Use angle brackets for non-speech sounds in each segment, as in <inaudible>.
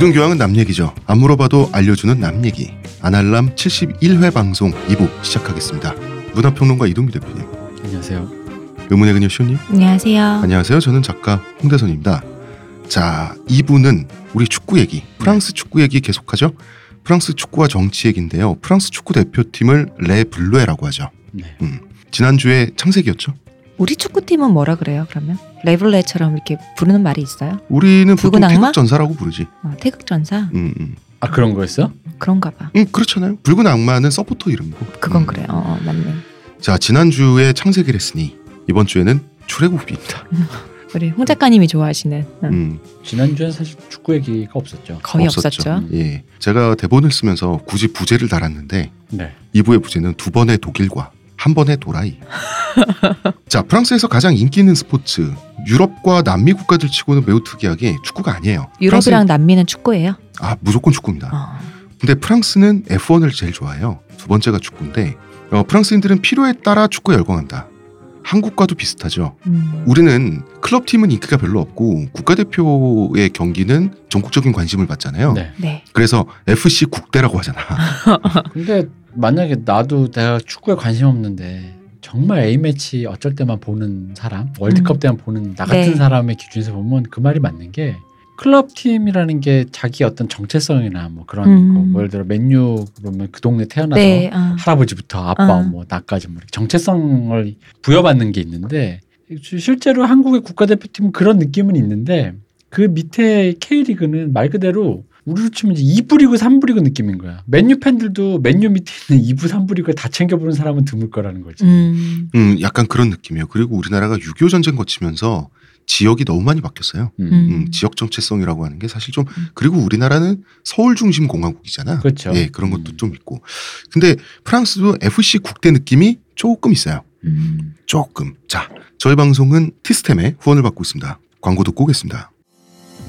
모든 교양은 남 얘기죠. 안 물어봐도 알려주는 남 얘기. 안알남 71회 방송 2부 시작하겠습니다. 문화평론가 이동규 대표님. 안녕하세요. 의문의 그녀 시호님. 안녕하세요. 안녕하세요. 저는 작가 홍대선입니다. 자, 2부는 우리 축구 얘기, 프랑스 축구 얘기 계속하죠. 프랑스 축구와 정치 얘기인데요. 프랑스 축구 대표팀을 레 블루에라고 하죠. 네. 음, 지난주에 창세기였죠. 우리 축구팀은 뭐라 그래요? 그러면 레블레처럼 이렇게 부르는 말이 있어요? 우리는 보통 붉은 악마? 태극 전사라고 부르지. 어, 태극전사 음, 음. 아 그런 거였어? 그런가 봐. 음, 그렇잖아요. 붉은 악마는 서포터 이름이고. 그건 음. 그래. 어, 어 맞네. 자, 지난 주에 창세기를 했으니 이번 주에는 출애굽입니다. <laughs> 우리 홍 작가님이 좋아하시는 어, 음, 지난주엔 사실 축구 얘기가 없었죠. 거의 없었죠. 없었죠. 예. 제가 대본을 쓰면서 굳이 부제를 달았는데 네. 2부의 부제는 두 번의 독일과 한 번의 도라이. 자, 프랑스에서 가장 인기 있는 스포츠. 유럽과 남미 국가들 치고는 매우 특이하게 축구가 아니에요. 유럽이랑 남미는 축구예요. 프랑스- 아, 무조건 축구입니다. 어. 근데 프랑스는 F1을 제일 좋아해요. 두 번째가 축구인데 어, 프랑스인들은 필요에 따라 축구에 열광한다. 한국과도 비슷하죠. 음. 우리는 클럽 팀은 인기가 별로 없고 국가대표의 경기는 전국적인 관심을 받잖아요. 네. 네. 그래서 FC 국대라고 하잖아. <laughs> 근데 만약에 나도 내가 축구에 관심 없는데 정말 A 매치 어쩔 때만 보는 사람, 월드컵 음. 때만 보는 나 같은 네. 사람의 기준에서 보면 그 말이 맞는 게 클럽 팀이라는 게 자기 어떤 정체성이나 뭐 그런 음. 거, 뭐 예를 들어 맨유 그러면 그 동네 태어나서 네. 어. 할아버지부터 아빠 어. 뭐 나까지 뭐 정체성을 부여받는 게 있는데 실제로 한국의 국가대표팀은 그런 느낌은 있는데 그 밑에 K리그는 말 그대로 우리로 치면 이제 2부 리그, 3부 리그 느낌인 거야. 맨유 팬들도 맨유 밑에 있는 2부, 3부 리그를 다 챙겨보는 사람은 드물 거라는 거지. 음. 음, 약간 그런 느낌이에요. 그리고 우리나라가 6.25 전쟁 거치면서 지역이 너무 많이 바뀌었어요. 음. 음. 음, 지역 정체성이라고 하는 게 사실 좀 음. 그리고 우리나라는 서울 중심 공화국이잖아. 그렇죠. 예, 그런 것도 음. 좀 있고. 근데 프랑스도 FC 국대 느낌이 조금 있어요. 음. 조금. 자, 저희 방송은 티스템에 후원을 받고 있습니다. 광고 듣고 오겠습니다.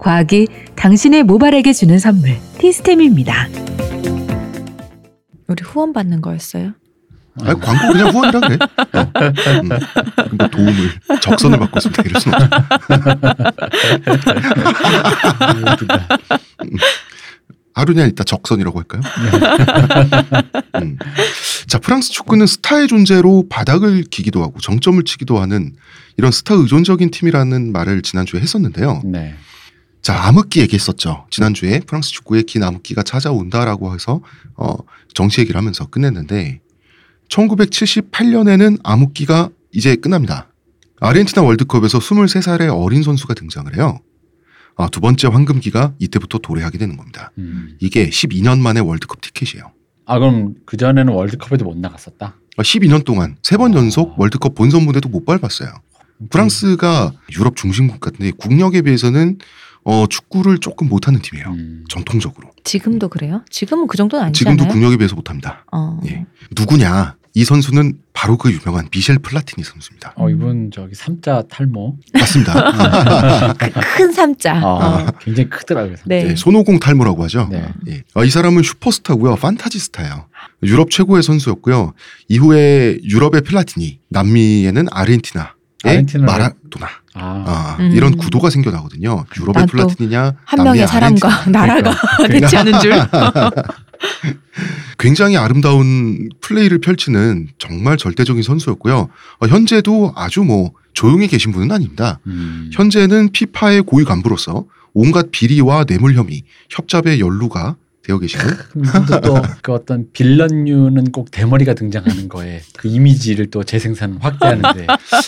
과학이 당신의 모발에게 주는 선물 티스템입니다. 우리 후원 받는 거였어요. 아니 광고 그냥 후원이라 그래. 어. 음. 뭐 도움을 적선을 받고 있습니다. 이럴 수는 없죠. 하루냐 이따 적선이라고 할까요? 음. 자 프랑스 축구는 스타의 존재로 바닥을 기기도 하고 정점을 치기도 하는 이런 스타 의존적인 팀이라는 말을 지난주에 했었는데요. 네. 자 암흑기 얘기했었죠. 지난주에 프랑스 축구에 긴 암흑기가 찾아온다라고 해서 어, 정치 얘기를 하면서 끝냈는데 1978년에는 암흑기가 이제 끝납니다. 아르헨티나 월드컵에서 23살의 어린 선수가 등장을 해요. 아, 두 번째 황금기가 이때부터 도래하게 되는 겁니다. 음. 이게 12년 만에 월드컵 티켓이에요. 아 그럼 그 전에는 월드컵에도 못 나갔었다. 12년 동안 세 번 연속 월드컵 본선 무대도 못 밟았어요. 프랑스가 유럽 중심국 같은데 국력에 비해서는 어, 축구를 조금 못하는 팀이에요. 음. 전통적으로. 지금도 그래요? 지금은 그 정도는 아니잖아요. 지금도 국력에 비해서 못합니다. 어. 예. 누구냐? 이 선수는 바로 그 유명한 미셸 플라티니 선수입니다. 어 이분 저기 삼자 탈모. 맞습니다. 그큰 삼자. 아 어. 굉장히 크더라고요. 네. 예, 손오공 탈모라고 하죠. 네. 예. 아, 이 사람은 슈퍼스타고요. 판타지스타예요. 유럽 최고의 선수였고요. 이후에 유럽의 플라티니, 남미에는 아르헨티나를- 마라도나. 아. 아, 음. 이런 구도가 생겨 나거든요. 유럽의 플라티니냐, 한 명의 사람과. 나라가 그러니까. <laughs> 대치하는 줄. <laughs> 굉장히 아름다운 플레이를 펼치는 정말 절대적인 선수였고요. 어, 현재도 아주 뭐 조용히 계신 분은 아닙니다. 음. 현재는 피파의 고위 간부로서 온갖 비리와 뇌물 혐의, 협잡의 연루가 되어 이분도 또 그 어떤 빌런류는 꼭 대머리가 등장하는 거에 그 이미지를 또 재생산 확대하는데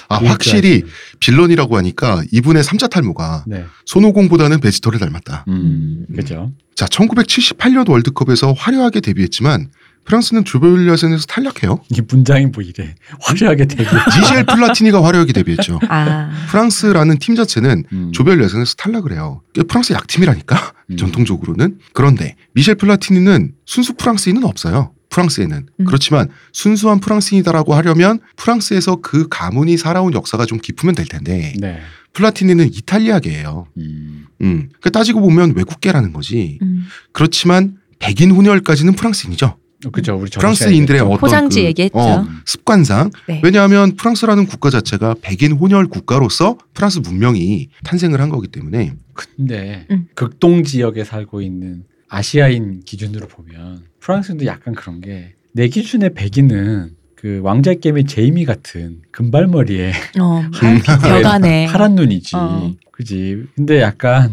아 확실히 빌런이라고 하니까 이분의 삼자 탈모가 네. 손오공보다는 베지터를 닮았다. 음, 그죠. 자, 1978년 월드컵에서 화려하게 데뷔했지만 프랑스는 조별 예선에서 탈락해요. 이 문장이 뭐 이래 화려하게 데뷔. 미셸 플라티니가 화려하게 데뷔했죠. 아. 프랑스라는 팀 자체는 음. 조별 예선에서 탈락을 해요. 프랑스 약팀이라니까 음. 전통적으로는. 그런데 미셸 플라티니는 순수 프랑스인은 없어요. 프랑스에는 음. 그렇지만 순수한 프랑스인이다라고 하려면 프랑스에서 그 가문이 살아온 역사가 좀 깊으면 될 텐데 네. 플라티니는 이탈리아계예요. 음. 음, 그러니까 따지고 보면 외국계라는 거지. 음. 그렇지만 백인 혼혈까지는 프랑스인이죠. 어, 그죠. 우리 프랑스인들의 어떤 포장지 그, 얘기했죠. 어, 습관상 네. 왜냐하면 프랑스라는 국가 자체가 백인 혼혈 국가로서 프랑스 문명이 탄생을 한 거기 때문에 근데 음. 극동 지역에 살고 있는 아시아인 기준으로 보면 프랑스도 약간 그런 게 내 기준의 백인은 그 왕좌의 게임의 제이미 같은 금발머리에 어, <laughs> 하얀 벽안에 파란 눈이지. 어. 그지. 근데 약간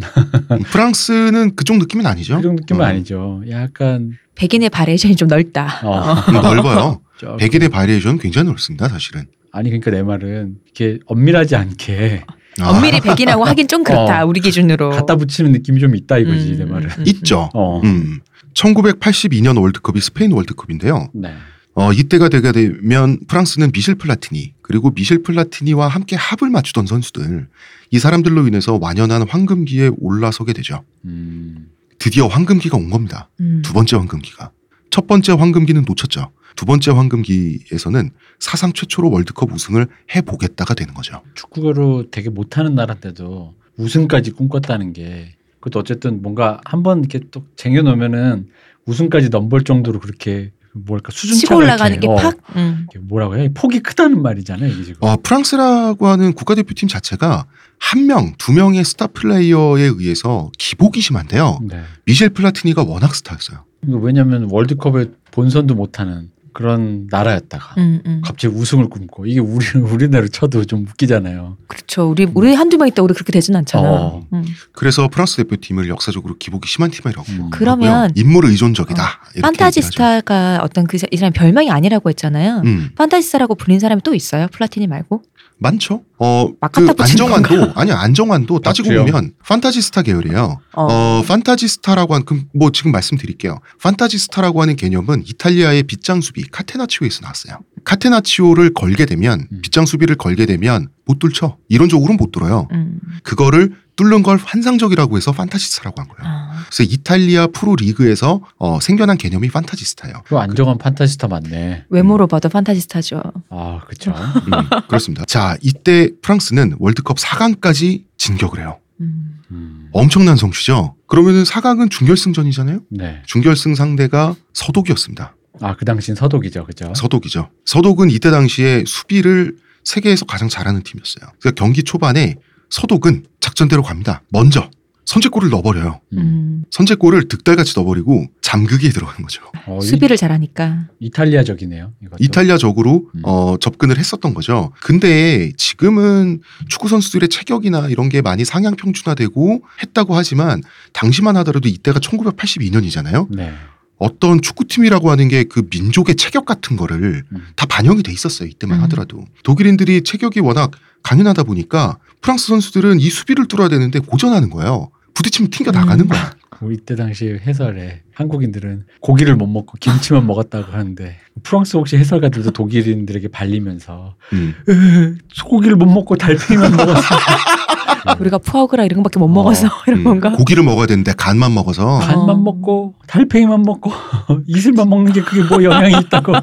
프랑스는 그쪽 느낌은 아니죠. 그런 느낌은 어. 아니죠. 약간 백인의 variation이 좀 넓다. 어. 음, 넓어요. <laughs> 저- 백인의 variation은 굉장히 넓습니다, 사실은. 아니 그러니까 내 말은 이렇게 엄밀하지 않게 아, 엄밀히 백인하고 하긴 좀 그렇다 어. 우리 기준으로. 갖다 붙이는 느낌이 좀 있다 이거지 음, 내 말은. 음, 있죠. 어. 음. 1982년 월드컵이 스페인 월드컵인데요. 네. 어, 이때가 되게 되면 프랑스는 미셸 플라티니 그리고 미셸 플라티니와 함께 합을 맞추던 선수들 이 사람들로 인해서 완연한 황금기에 올라서게 되죠. 음. 드디어 황금기가 온 겁니다. 음. 두 번째 황금기가. 첫 번째 황금기는 놓쳤죠. 두 번째 황금기에서는 사상 최초로 월드컵 우승을 해보겠다가 되는 거죠. 축구로 되게 못하는 나라인데도 우승까지 꿈꿨다는 게 그것도 어쨌든 뭔가 한번 이렇게 또 쟁여놓으면은 우승까지 넘볼 정도로 그렇게 뭐랄까 수준차가 치고 올라가는 이렇게, 게 어, 팍. 음. 뭐라고 해 폭이 크다는 말이잖아요 이게 지금. 어, 프랑스라고 하는 국가대표팀 자체가 한 명, 두 명의 스타 플레이어에 의해서 기복이 심한데요. 네. 미셸 플라티니가 워낙 스타였어요. 왜냐하면 월드컵에 본선도 못하는 그런 나라였다가 음, 음. 갑자기 우승을 꿈꾸고 이게 우리 우리나라 쳐도 좀 웃기잖아요. 그렇죠. 우리 우리 한두 명 있다 우리 그렇게 되진 않잖아. 어. 음. 그래서 프랑스 대표팀을 역사적으로 기복이 심한 팀이라고 음. 그러면 인물 의존적이다. 이렇게 판타지 얘기하죠. 스타가 어떤 그 이 사람 별명이 아니라고 했잖아요. 음, 판타지 스타라고 불린 사람이 또 있어요? 플라티니 말고? 많죠. 어, 막그 붙이는 안정환도 아니 안정환도 따지고 맞죠. 보면 판타지 스타 계열이에요. 어. 어, 판타지 스타라고 하는 그뭐 지금 말씀드릴게요. 판타지 스타라고 하는 개념은 이탈리아의 빗장 수비 catenaccio에서 나왔어요. catenaccio를 걸게 되면 음. 빗장 수비를 걸게 되면 못 뚫죠. 이론적으로는 못 뚫어요. 음. 그거를 뚫는 걸 환상적이라고 해서 판타지 스타라고 한 거예요. 아. 그래서 이탈리아 프로 리그에서 어, 생겨난 개념이 판타지 스타예요. 그 안정환 판타지스타 맞네. 외모로 봐도 판타지 스타죠. 아 그렇죠. 음, 그렇습니다. 자, 이때 프랑스는 월드컵 4강까지 진격을 해요. 음. 음. 엄청난 성취죠. 그러면은 4강은 준결승전이잖아요. 네. 준결승 상대가 서독이었습니다. 아 그 당시엔 서독이죠, 그죠? 서독이죠. 서독은 이때 당시에 수비를 세계에서 가장 잘하는 팀이었어요. 그래서 경기 초반에 서독은 작전대로 갑니다. 먼저 선제골을 넣어버려요. 음. 선제골을 득달같이 넣어버리고 잠그기에 들어가는 거죠. 어, 이, 수비를 잘하니까. 이탈리아적이네요. 이것도. 이탈리아적으로 음. 어, 접근을 했었던 거죠. 근데 지금은 축구 선수들의 체격이나 이런 게 많이 상향 평준화되고 했다고 하지만 당시만 하더라도 이때가 1982년이잖아요. 네. 어떤 축구팀이라고 하는 게 그 민족의 체격 같은 거를 음. 다 반영이 돼 있었어요. 이때만 음. 하더라도. 독일인들이 체격이 워낙 강인하다 보니까 프랑스 선수들은 이 수비를 뚫어야 되는데 고전하는 거예요. 부딪히면 튕겨 나가는 음. 거야. 우리 이때 당시 해설에 한국인들은 고기를 못 먹고 김치만 먹었다고 하는데 프랑스 혹시 해설가들도 독일인들에게 발리면서 음. 으, 소고기를 못 먹고 달팽이만 먹었어. <laughs> 우리가 푸아그라 이런 거밖에 못 어. 먹어서 <laughs> 이런 음. 건가? 고기를 먹어야 되는데 간만 먹어서 간만 어. 먹고 달팽이만 먹고 <laughs> 이슬만 먹는 게 그게 뭐 영향이 있다고.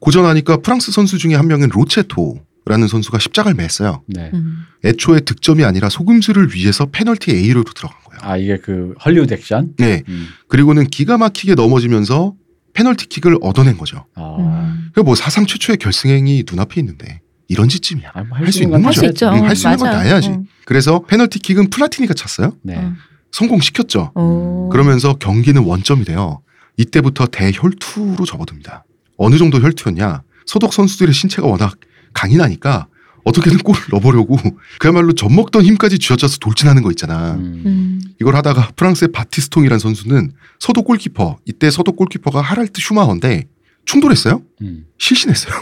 고전하니까 프랑스 선수 중에 한 명은 로슈토라는 선수가 십자가를 맸어요. 네. 음. 애초에 득점이 아니라 속임수를 위해서 페널티 에어리어로 들어간 거예요. 아 이게 그 헐리우드 액션. 네. 음. 그리고는 기가 막히게 넘어지면서 페널티킥을 얻어낸 거죠. 어. 음. 그뭐 사상 최초의 결승행이 눈앞에 있는데 이런 짓쯤이야. 아, 할수 있는 건 거죠. 할수 있죠. 음, 할수 있는 건 맞아. 다 해야지. 어. 그래서 페널티킥은 플라티니가 찼어요. 네. 어. 성공시켰죠. 어. 그러면서 경기는 원점이 돼요. 이때부터 대혈투로 접어듭니다. 어느 정도 혈투였냐? 소독 선수들의 신체가 워낙 강인하니까 어떻게든 골을 <laughs> 넣어보려고 그야말로 젖 먹던 힘까지 쥐어짜서 돌진하는 거 있잖아. 음. 음. 이걸 하다가 프랑스의 바티스통이라는 선수는 서독 골키퍼, 이때 서독 골키퍼가 하랄트 슈마허인데 충돌했어요? 음. 실신했어요.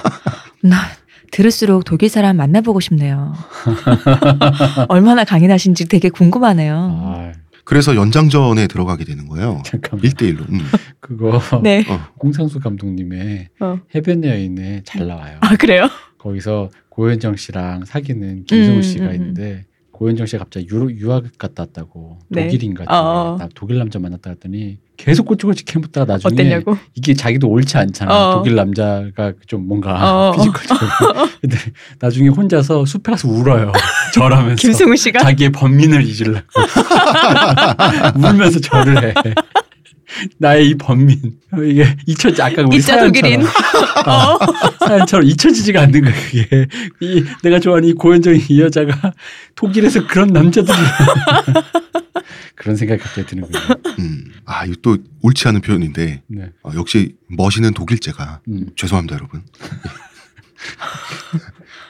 <laughs> 나 들을수록 독일 사람 만나보고 싶네요. <laughs> 얼마나 강인하신지 되게 궁금하네요. 아, 그래서 연장전에 들어가게 되는 거예요. 잠깐만 1대1로. 음. 그거 <laughs> 네. 어. 홍상수 감독님의 어. 해변의 여인에 잘 나와요. 아 그래요? 거기서 고현정 씨랑 사귀는 김승우 음, 씨가 음, 음. 있는데 고현정 씨가 갑자기 유로, 유학 갔다 왔다고 네. 독일인가 어. 나 독일 남자 만났다 했더니 계속 꼬치꼬치 캐묻다가 나중에 어땠냐고? 이게 자기도 옳지 않잖아. 어. 독일 남자가 좀 뭔가 어. physical적으로. <laughs> 근데 나중에 혼자서 숲에 가서 울어요. <laughs> 절하면서. 김승우 씨가 자기의 번민을 잊으려고. <laughs> 울면서 절을 해. 나의 이 번민. 이게 잊혀지, 아까 우리 이자 독일인. 사연처럼. <laughs> 어. 사연처럼 잊혀지지가 않는 거야, 그게. 이, 내가 좋아하는 이 고현정이 이 여자가 독일에서 그런 남자들이. <laughs> 그런 생각이 갑자기 드는 거예요. 음. 아, 이거 또 옳지 않은 표현인데 네. 어, 역시 멋있는 독일제가 음. 죄송합니다, 여러분. <laughs>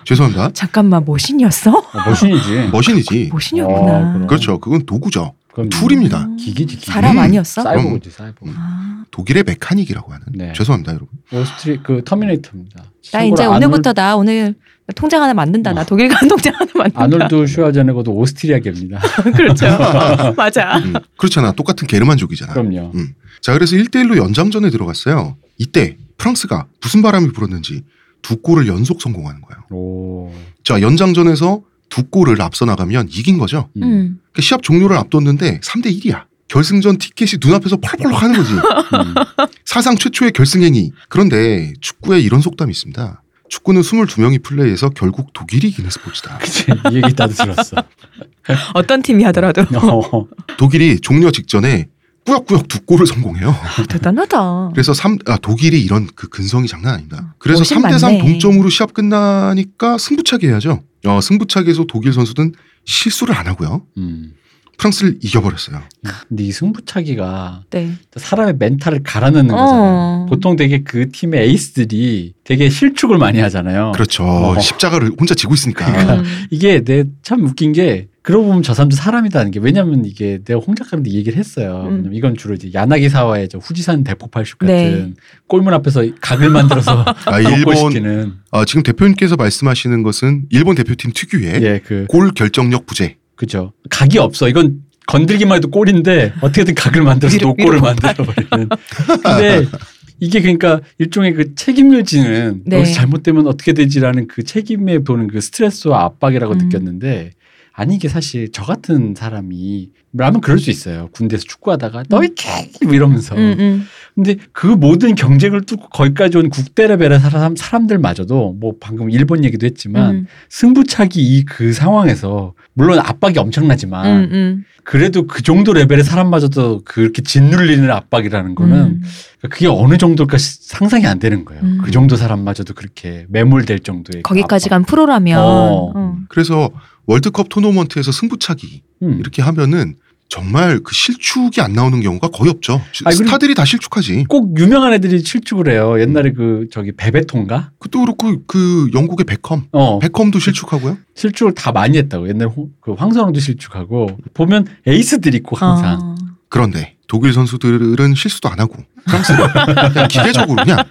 죄송합니다. 잠깐만 모신이었어? 어, 머신이지. 머신이지. 모신이었구나. 어, 그럼. 그렇죠. 그건 도구죠. 그럼 tool입니다. 음. 기기지, 기기. 사람 음. 아니었어? 사이보그지, 사이보그. 음. 아, 독일의 mechanic이라고 하는. 네. 죄송합니다, 여러분. 오스트리, 그, 터미네이터입니다. 나 이제 오늘부터 나 오늘 통장 하나 만든다. 나 독일 간 통장 하나 만든다. 아놀드 슈와제네거도 오스트리아계입니다. <laughs> 그렇죠. <laughs> 맞아. 음, 그렇잖아. 똑같은 게르만족이잖아. 그럼요. 음. 자, 그래서 1대1로 연장전에 들어갔어요. 이때 프랑스가 무슨 바람이 불었는지 두 골을 연속 성공하는 거예요. 오. 자, 연장전에서 두 골을 앞서 나가면 이긴 거죠. 음. 음. 그 시합 종료를 앞뒀는데 3대 1이야. 결승전 티켓이 눈앞에서 펄펄 하는 거지. 음. 사상 최초의 결승행위. 그런데 축구에 이런 속담이 있습니다. 축구는 22명이 플레이해서 결국 독일이 이기는 스포츠다. 그치. 이 얘기 나도 들었어. <laughs> 어떤 팀이 하더라도 <laughs> 어. 독일이 종료 직전에 꾸역꾸역 두 골을 성공해요. 아, 대단하다. 그래서 3, 아, 독일이 이런 그 근성이 장난 아닙니다. 그래서 훨씬 3대 3 많네. 동점으로 시합 끝나니까 승부차기 해야죠. 어, 승부차기에서 독일 선수는 실수를 안 하고요. 음. 프랑스를 이겨버렸어요. 근데 이 승부차기가 네. 사람의 멘탈을 갈아넣는 거잖아요. 어. 보통 되게 그 팀의 에이스들이 되게 실축을 많이 하잖아요. 그렇죠. 어. 십자가를 혼자 지고 있으니까. 그러니까 음. 이게 내 참 웃긴 게 그러고 보면 저 사람도 사람이다는 게 왜냐면 이게 내가 홍 작가한테 이 얘기를 했어요. 음. 이건 주로 이제 야나기 사와의 저 후지산 대폭발슛 같은 네. 골문 앞에서 각을 만들어서 <laughs> 아, <laughs> 일본 일본 시키는 아, 지금 대표님께서 말씀하시는 것은 일본 대표팀 특유의 예 그 골 결정력 부재. 그죠 각이 없어 이건 건들기만 해도 골인데 어떻게든 각을 만들어서 위로- 노골을 위로 만들어 버리는 근데 이게 그러니까 일종의 그 책임을 지는 네. 여기서 잘못되면 어떻게 되지라는 그 책임에 도는 그 스트레스와 압박이라고 음. 느꼈는데 아니 이게 사실 저 같은 사람이 라면 그럴 수 있어요 군대에서 축구하다가 너희 개 이러면서 음, 음. 근데 그 모든 경쟁을 뚫고 거기까지 온 국대 레벨의 사람 사람들마저도 뭐 방금 일본 얘기도 했지만 음, 승부차기 이 그 상황에서 물론 압박이 엄청나지만 음, 음, 그래도 그 정도 레벨의 사람마저도 그렇게 짓눌리는 압박이라는 거는 음. 그게 어느 정도일까 시- 상상이 안 되는 거예요. 음. 그 정도 사람마저도 그렇게 매몰될 정도의 그 거기까지. 간 프로라면 어. 어. 그래서 월드컵 토너먼트에서 승부차기 음. 이렇게 하면은 정말 그 실축이 안 나오는 경우가 거의 없죠. 아니, 스타들이 다 실축하지. 꼭 유명한 애들이 실축을 해요. 옛날에 그 저기 베베토인가? 그것도 그렇고 그 영국의 베컴, 어 베컴도 실축하고요. 실축을 다 많이 했다고. 옛날에 홍- 그 황선홍도 실축하고 보면 에이스들이 있고 항상 어. 그런데 독일 선수들은 실수도 안 하고 프랑스는 그냥 기계적으로 그냥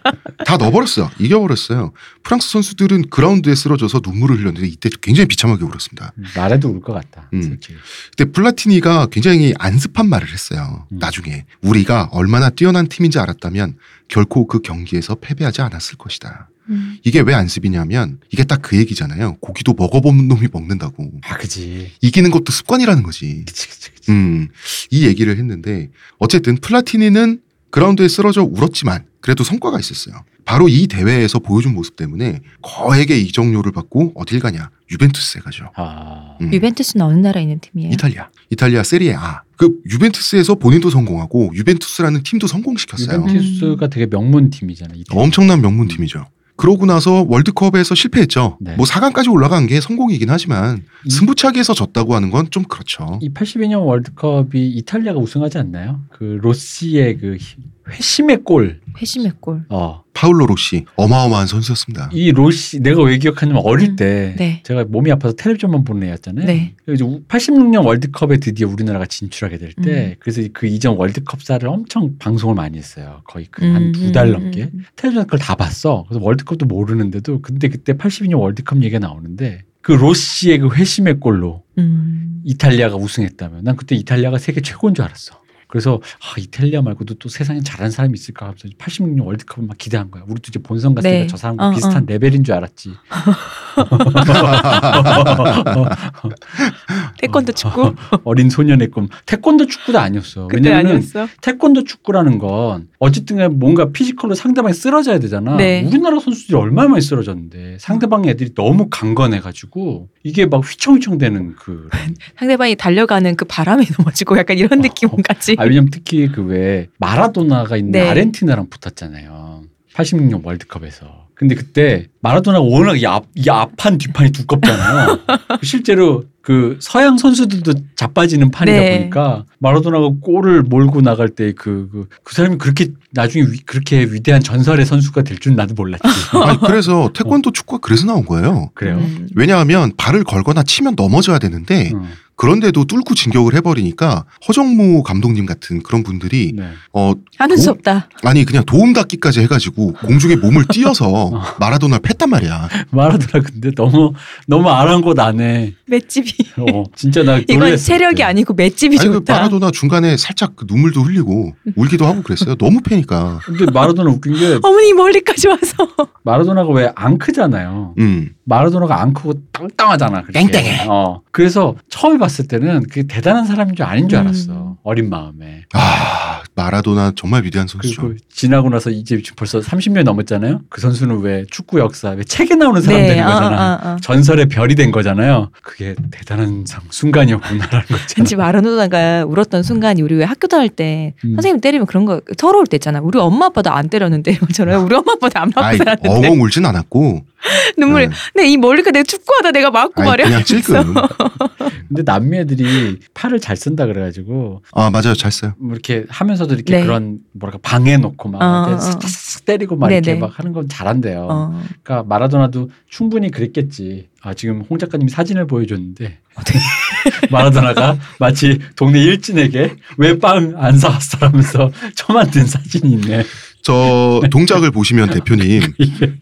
다 넣어버렸어요. 이겨버렸어요. 프랑스 선수들은 그라운드에 쓰러져서 눈물을 흘렸는데 이때 굉장히 비참하게 울었습니다. 말해도 울 것 같다. 음. 솔직히. 그때 플라티니가 굉장히 안습한 말을 했어요. 음. 나중에 우리가 얼마나 뛰어난 팀인지 알았다면 결코 그 경기에서 패배하지 않았을 것이다. 음. 이게 왜 안습이냐면 이게 딱 그 얘기잖아요. 고기도 먹어본 놈이 먹는다고. 아 그지. 이기는 것도 습관이라는 거지. 그치 그치 그치. 음, 이 얘기를 했는데 어쨌든 플라티니는 그라운드에 쓰러져 울었지만 그래도 성과가 있었어요. 바로 이 대회에서 보여준 모습 때문에 거액의 이적료를 받고 어딜 가냐? 유벤투스에 가죠. 아 음. 유벤투스는 어느 나라에 있는 팀이에요? 이탈리아. 이탈리아 세리에 A. 그 유벤투스에서 본인도 성공하고 유벤투스라는 팀도 성공시켰어요. 유벤투스가 되게 명문 팀이잖아. 이 팀. 엄청난 명문 팀이죠. 그러고 나서 월드컵에서 실패했죠. 네. 뭐 4강까지 올라간 게 성공이긴 하지만 이- 승부차기에서 졌다고 하는 건 좀 그렇죠. 이 82년 월드컵이 이탈리아가 우승하지 않나요? 그 로시의 그 희- 회심의 골. 회심의 골. 어. 파울로 로시 어마어마한 선수였습니다. 이 로시 내가 왜 기억하냐면 어릴 음. 때 네. 제가 몸이 아파서 텔레비전만 보는 애였잖아요. 네. 그래서 86년 월드컵에 드디어 우리나라가 진출하게 될때 음. 그래서 그 이전 월드컵사를 엄청 방송을 많이 했어요. 거의 그한 음, 두달 음, 넘게. 음. 텔레비전 그걸 다 봤어. 그래서 월드컵도 모르는데도 근데 그때 82년 월드컵 얘기가 나오는데 그 로시의 그 회심의 골로 음. 이탈리아가 우승했다면 난 그때 이탈리아가 세계 최고인 줄 알았어. 그래서 아, 이탈리아 말고도 또 세상에 잘하는 사람이 있을까 하면서 86년 월드컵을 막 기대한 거야. 우리도 이제 본선 갔으니까 네. 저 사람과 어, 비슷한 어. 레벨인 줄 알았지. <laughs> <laughs> 태권도 축구 <laughs> 어린 소년의 꿈. 태권도 축구도 아니었어. 왜냐면 아니었어. 태권도 축구라는 건 어쨌든 간에 뭔가 physical로 상대방이 쓰러져야 되잖아. 네. 우리나라 선수들이 얼마나 많이 쓰러졌는데 상대방 애들이 너무 강건해가지고 이게 막 휘청휘청 되는 그. <laughs> 상대방이 달려가는 그 바람에 넘어지고 약간 이런 느낌 같이. 아, 왜냐면 특히 그 왜 마라도나가 있는 네. 아르헨티나랑 붙었잖아요. 86년 월드컵에서. 근데 그때 마라도나가 워낙 이, 앞, 이 앞판 뒷판이 두껍잖아요. <laughs> 실제로 그 서양 선수들도 자빠지는 판이다 네. 보니까 마라도나가 골을 몰고 나갈 때 그 그 그 사람이 그렇게 나중에 위- 그렇게 위대한 전설의 선수가 될 줄 나도 몰랐지. <laughs> 아니, 그래서 태권도 축구가 그래서 나온 거예요. 그래요. 음. 왜냐하면 발을 걸거나 치면 넘어져야 되는데 어, 그런데도 뚫고 진격을 해버리니까 허정무 감독님 같은 그런 분들이 네. 어 하는 수 도- 없다. 아니 그냥 도움 닫기까지 해가지고 공중에 몸을 <laughs> 띄어서 마라도나를 팼단 말이야. 마라도나 근데 너무 너무 아랑곳 안해. 맷집이. 어, 진짜 나 <laughs> 이건 놀랬어, 체력이 그때. 아니고 맷집이 아니 그 좋다. 마라도나 중간에 살짝 그 눈물도 흘리고 울기도 하고 그랬어요. 너무 패니까. 근데 마라도나 웃긴 게 어머니 멀리까지 와서. 마라도나가 왜 안 크잖아요. 음. 마라도나가 안 크고 땅땅하잖아. 땡땡해. 어. 그래서 처음에 봤을 때는 그게 대단한 사람인 줄 아닌 줄 음. 알았어. 어린 마음에. 아 마라도나 정말 위대한 선수죠. 지나고 나서 이제 지금 벌써 30년 넘었잖아요. 그 선수는 왜 축구 역사, 왜 책에 나오는 사람 되는 어, 거잖아. 어, 어. 전설의 별이 된 거잖아요. 그게 대단한 상- 순간이었구나라는 <laughs> 거잖아. 왠지 마라도나가 울었던 순간이 우리 왜 학교 다닐 때 음. 선생님 때리면 그런 거 서러울 때 있잖아. 우리 엄마 아빠도 안 때렸는데 이러잖아요. 우리 엄마 아빠도 안 맞고 살았는데 엉엉 울진 않았고. <laughs> 눈물이. 네. 근데 이 멀리까 내가 축구하다 내가 맞고 말이야. 그냥 찔끔. <laughs> 근데 남미 애들이 팔을 잘 쓴다 그래가지고 아 맞아요 잘 써요. 뭐 이렇게 하면서도 이렇게 네. 그런 뭐랄까 방해 놓고 막 어, 이렇게 어. 싹싹 때리고 막 이렇게 네네. 막 하는 건 잘한대요. 어. 그러니까 마라도나도 충분히 그랬겠지. 아 지금 홍 작가님이 사진을 보여줬는데 <laughs> 마라도나가 마치 동네 일진에게 왜 빵 안 사왔어라면서 처만 든 사진이 있네. 저 동작을 보시면 대표님 이게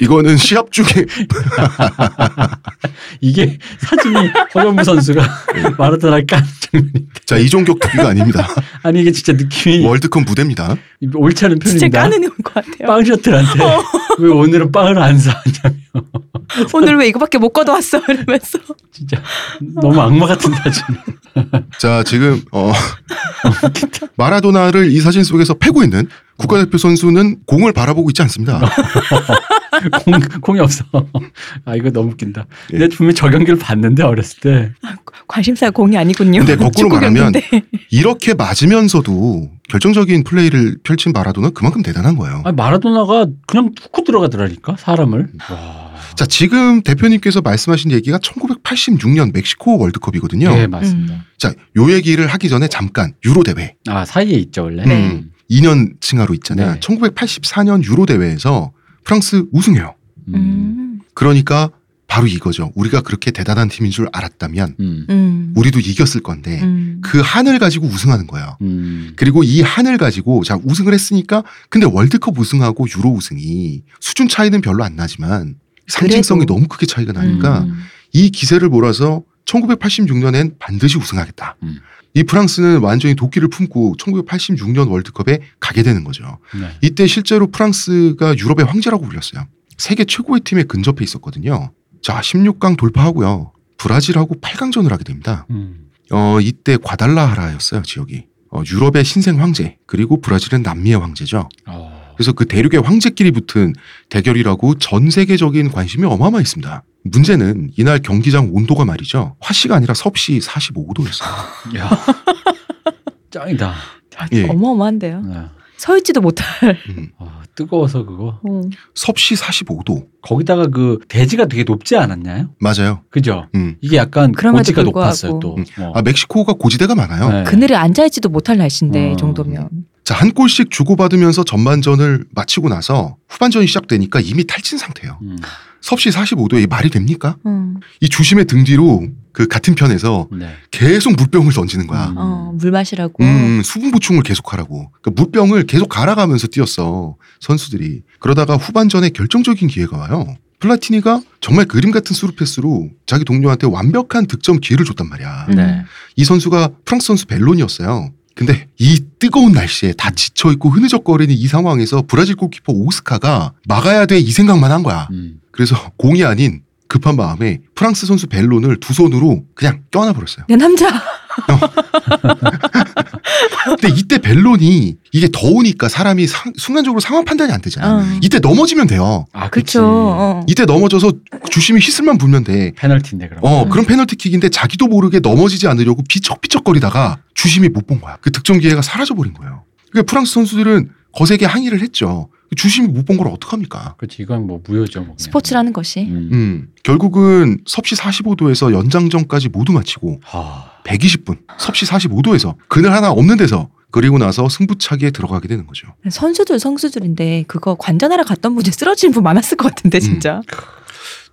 이거는 시합 중에 <laughs> 이게 사진이 허정무 선수가 마라도나를 깐 장면인데 자 이종격 투기가 아닙니다. <laughs> 아니 이게 진짜 느낌이 월드컵 무대입니다. 옳지 않은 진짜 표현입니다. 까는 것 같아요. 빵 셔틀한테 왜 오늘은 빵을 안 사왔냐며 <laughs> 오늘 왜 이거밖에 못 걷어왔어 <laughs> 이러면서 진짜 너무 악마 같은 사진. <laughs> 자 지금 어 마라도나를 이 사진 속에서 패고 있는 국가대표 선수는 공을 바라보고 있지 않습니다. 공, 공이 없어. 아 이거 너무 웃긴다. 예. 내가 분명히 저 경기를 봤는데 어렸을 때 관심사 공이 아니군요. 근데 거꾸로 말하면. 이렇게 맞으면서도 결정적인 플레이를 펼친 마라도나 그만큼 대단한 거예요. 아니, 마라도나가 그냥 툭 들어가더라니까 사람을. 와. 자 지금 대표님께서 말씀하신 얘기가 1986년 멕시코 월드컵이거든요. 네 맞습니다. 자, 요 얘기를 하기 전에 잠깐 유로 대회. 아 사이에 있죠 원래. 네. 음. 2년 칭하로 있잖아요. 네. 1984년 유로 대회에서 프랑스 우승해요. 음. 음. 그러니까 바로 이거죠. 우리가 그렇게 대단한 팀인 줄 알았다면 음. 음. 우리도 이겼을 건데 음. 그 한을 가지고 우승하는 거예요. 음. 그리고 이 한을 가지고 자 우승을 했으니까 근데 월드컵 우승하고 유로 우승이 수준 차이는 별로 안 나지만 상징성이 그래도. 너무 크게 차이가 나니까 음. 이 기세를 몰아서 1986년엔 반드시 우승하겠다. 음. 이 프랑스는 완전히 도끼를 품고 1986년 월드컵에 가게 되는 거죠. 네. 이때 실제로 프랑스가 유럽의 황제라고 불렸어요. 세계 최고의 팀에 근접해 있었거든요. 자, 16강 돌파하고요. 브라질하고 8강전을 하게 됩니다. 음. 어, 이때 과달라하라였어요, 지역이. 어, 유럽의 신생 황제, 그리고 브라질은 남미의 황제죠. 어. 그래서 그 대륙의 황제끼리 붙은 대결이라고 전 세계적인 관심이 어마어마했습니다. 문제는 이날 경기장 온도가 말이죠. 화씨가 아니라 섭씨 45도였어요. 야. <laughs> 짱이다. 예. 어마어마한데요. 네. 서 있지도 못할. 음, 아, 뜨거워서 그거. 어. 섭씨 45도. 거기다가 그 대지가 되게 높지 않았나요? 맞아요. 그죠? 음. 이게 약간 고지가. 높았어요 또. 음. 어. 아, 멕시코가 고지대가 많아요. 네. 그늘에 앉아 있지도 못할 날씨인데 어. 이 정도면. 자, 한 골씩 주고받으면서 전반전을 마치고 나서 후반전이 시작되니까 이미 탈진 상태예요. 음. 섭씨 45도에 말이 됩니까? 음. 이 주심의 등 뒤로 그 같은 편에서 네. 계속 물병을 던지는 거야. 음. 어, 물 마시라고. 음, 수분 보충을 계속하라고. 그러니까 물병을 계속 갈아가면서 뛰었어 선수들이. 그러다가 후반전에 결정적인 기회가 와요. 플라티니가 정말 그림 같은 스루 패스로 자기 동료한테 완벽한 득점 기회를 줬단 말이야. 음. 네. 이 선수가 프랑스 선수 벨론이었어요. 근데 이 뜨거운 날씨에 다 지쳐 있고 흐느적거리는 이 상황에서 브라질 골키퍼 오스카가 막아야 돼 이 생각만 한 거야. 음. 그래서 공이 아닌 급한 마음에 프랑스 선수 벨론을 두 손으로 그냥 껴안아 버렸어요. 내 남자. 근데 이때 벨론이 이게 더우니까 사람이 상- 순간적으로 상황 판단이 안 되잖아. 어. 이때 넘어지면 돼요. 아. 그쵸. 어. 이때 넘어져서 주심이 휘슬만 불면 돼. 페널티인데 그럼. 어, 음. 그런 페널티킥인데 자기도 모르게 넘어지지 않으려고 비척비척거리다가 주심이 못 본 거야. 그 득점 기회가 사라져 버린 거예요. 그러니까 프랑스 선수들은 거세게 항의를 했죠. 주심이 못 본 걸 어떡합니까? 그렇지. 이건 뭐 무효죠. 뭐. 스포츠라는 것이. 음. 음, 결국은 섭씨 45도에서 연장전까지 모두 마치고 하. 120분, 섭씨 45도에서 그늘 하나 없는 데서 그리고 나서 승부차기에 들어가게 되는 거죠. 선수들 선수들인데 그거 관전하러 갔던 분이 쓰러지는 분 많았을 것 같은데 진짜.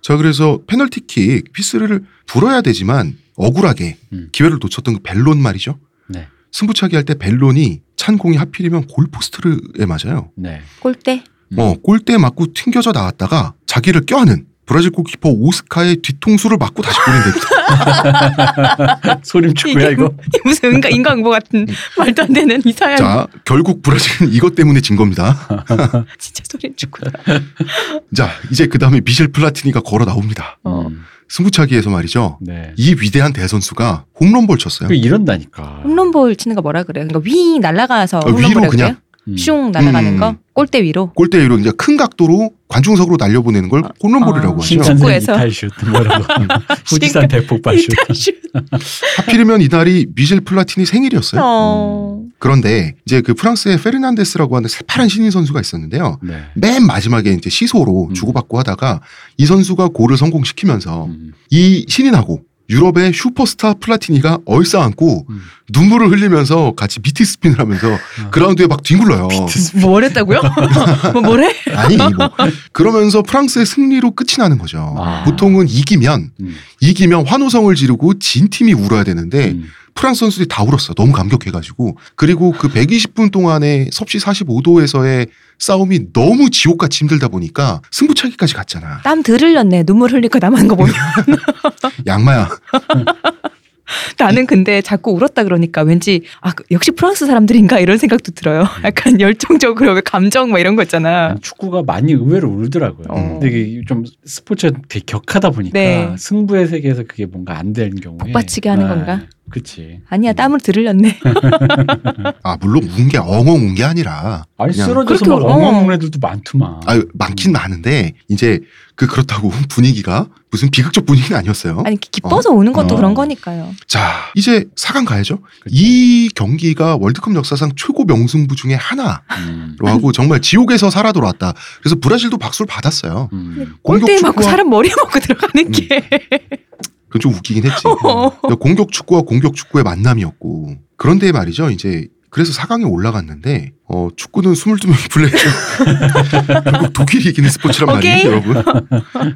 자, 그래서 페널티킥 휘슬을 불어야 되지만 억울하게 음. 기회를 놓쳤던 그 벨론 말이죠. 네. 승부차기 할 때 벨론이 찬 공이 하필이면 골포스트에 맞아요. 네. 골대. 음. 어, 골대에 맞고 튕겨져 나왔다가 자기를 껴안은 브라질 골키퍼 오스카의 뒤통수를 맞고 다시 됩니다. <laughs> 소림 축구야 이게 이거. 무슨 인간 인간보 같은 말도 안 되는 이상한 자, 결국 브라질은 이것 때문에 진 겁니다. <laughs> 진짜 소리 축구다. <laughs> 자, 이제 그 다음에 미셸 플라티니가 걸어 나옵니다. 어. 음. 승부차기에서 말이죠. 네. 이 위대한 대선수가 홈런볼 쳤어요. 그 이런다니까. 홈런볼 치는 거 뭐라 그래요? 그러니까 윙 날아가서 어, 홈런볼 위로 그래요? 그냥. 음. 슝 날아가는 음. 거 골대 위로. 골대 위로 이제 큰 각도로 관중석으로 날려보내는 걸 홈런볼이라고 어. 하죠. 축구에서. 이탈슛 뭐라고. <laughs> 후지산 대폭발슛. <laughs> 하필이면 이날이 미셸 플라티니 생일이었어요. 어. 그런데 이제 그 프랑스의 페르난데스라고 하는 새파란 신인 선수가 있었는데요. 네. 맨 마지막에 이제 시소로 음. 주고받고 하다가 이 선수가 골을 성공시키면서 음. 이 신인하고 유럽의 슈퍼스타 플라티니가 얼싸안고 음. 눈물을 흘리면서 같이 비트 스핀을 하면서 아. 그라운드에 막 뒹굴러요. 뭘 했다고요? <laughs> 뭐 뭐래? 아니 뭐 그러면서 프랑스의 승리로 끝이 나는 거죠. 아. 보통은 이기면 음. 이기면 환호성을 지르고 진 팀이 울어야 되는데 음. 프랑스 선수들이 다 울었어. 너무 감격해가지고. 그리고 그 120분 동안에 섭씨 45도에서의 싸움이 너무 지옥같이 힘들다 보니까 승부차기까지 갔잖아. 땀 들을렸네. 눈물 흘릴 거 남은 거 보면. <laughs> 양마야. 나는 근데 자꾸 울었다 그러니까 왠지 아 그- 역시 프랑스 사람들인가 이런 생각도 들어요. 약간 열정적으로 왜 감정 막 이런 거 있잖아. 축구가 많이 의외로 울더라고요. 어. 근데 이게 좀 스포츠가 되게 격하다 보니까 네. 승부의 세계에서 그게 뭔가 안 되는 경우에 복받치게 하는 건가? 그치. 아니야 음. 땀을 들을렸네. <laughs> 아 물론 운 게 엉엉 운 게 아니라. 아니 쓰러져서 막 엉엉 어. 우는 애들도 많더만. 아 많긴 많은데 이제 그 그렇다고 <laughs> 분위기가 무슨 비극적 분위기는 아니었어요. 아니 기뻐서 우는 것도 어. 그런 거니까요. 자 이제 4강 가야죠. 그치. 이 경기가 월드컵 역사상 최고 명승부 중에 하나로 음. 하고 정말 지옥에서 살아 돌아왔다. 그래서 브라질도 박수를 받았어요. 음. 골대에 공격 맞고 사람 머리에 맞고 들어가는 게. 그건 좀 웃기긴 했지. <laughs> 공격 축구와 공격 축구의 만남이었고 그런데 말이죠. 이제 그래서 4강에 올라갔는데 어, 축구는 22명이 플레이죠. <laughs> 결국 독일이 이기는 스포츠란 말이에요, 오케이. 여러분.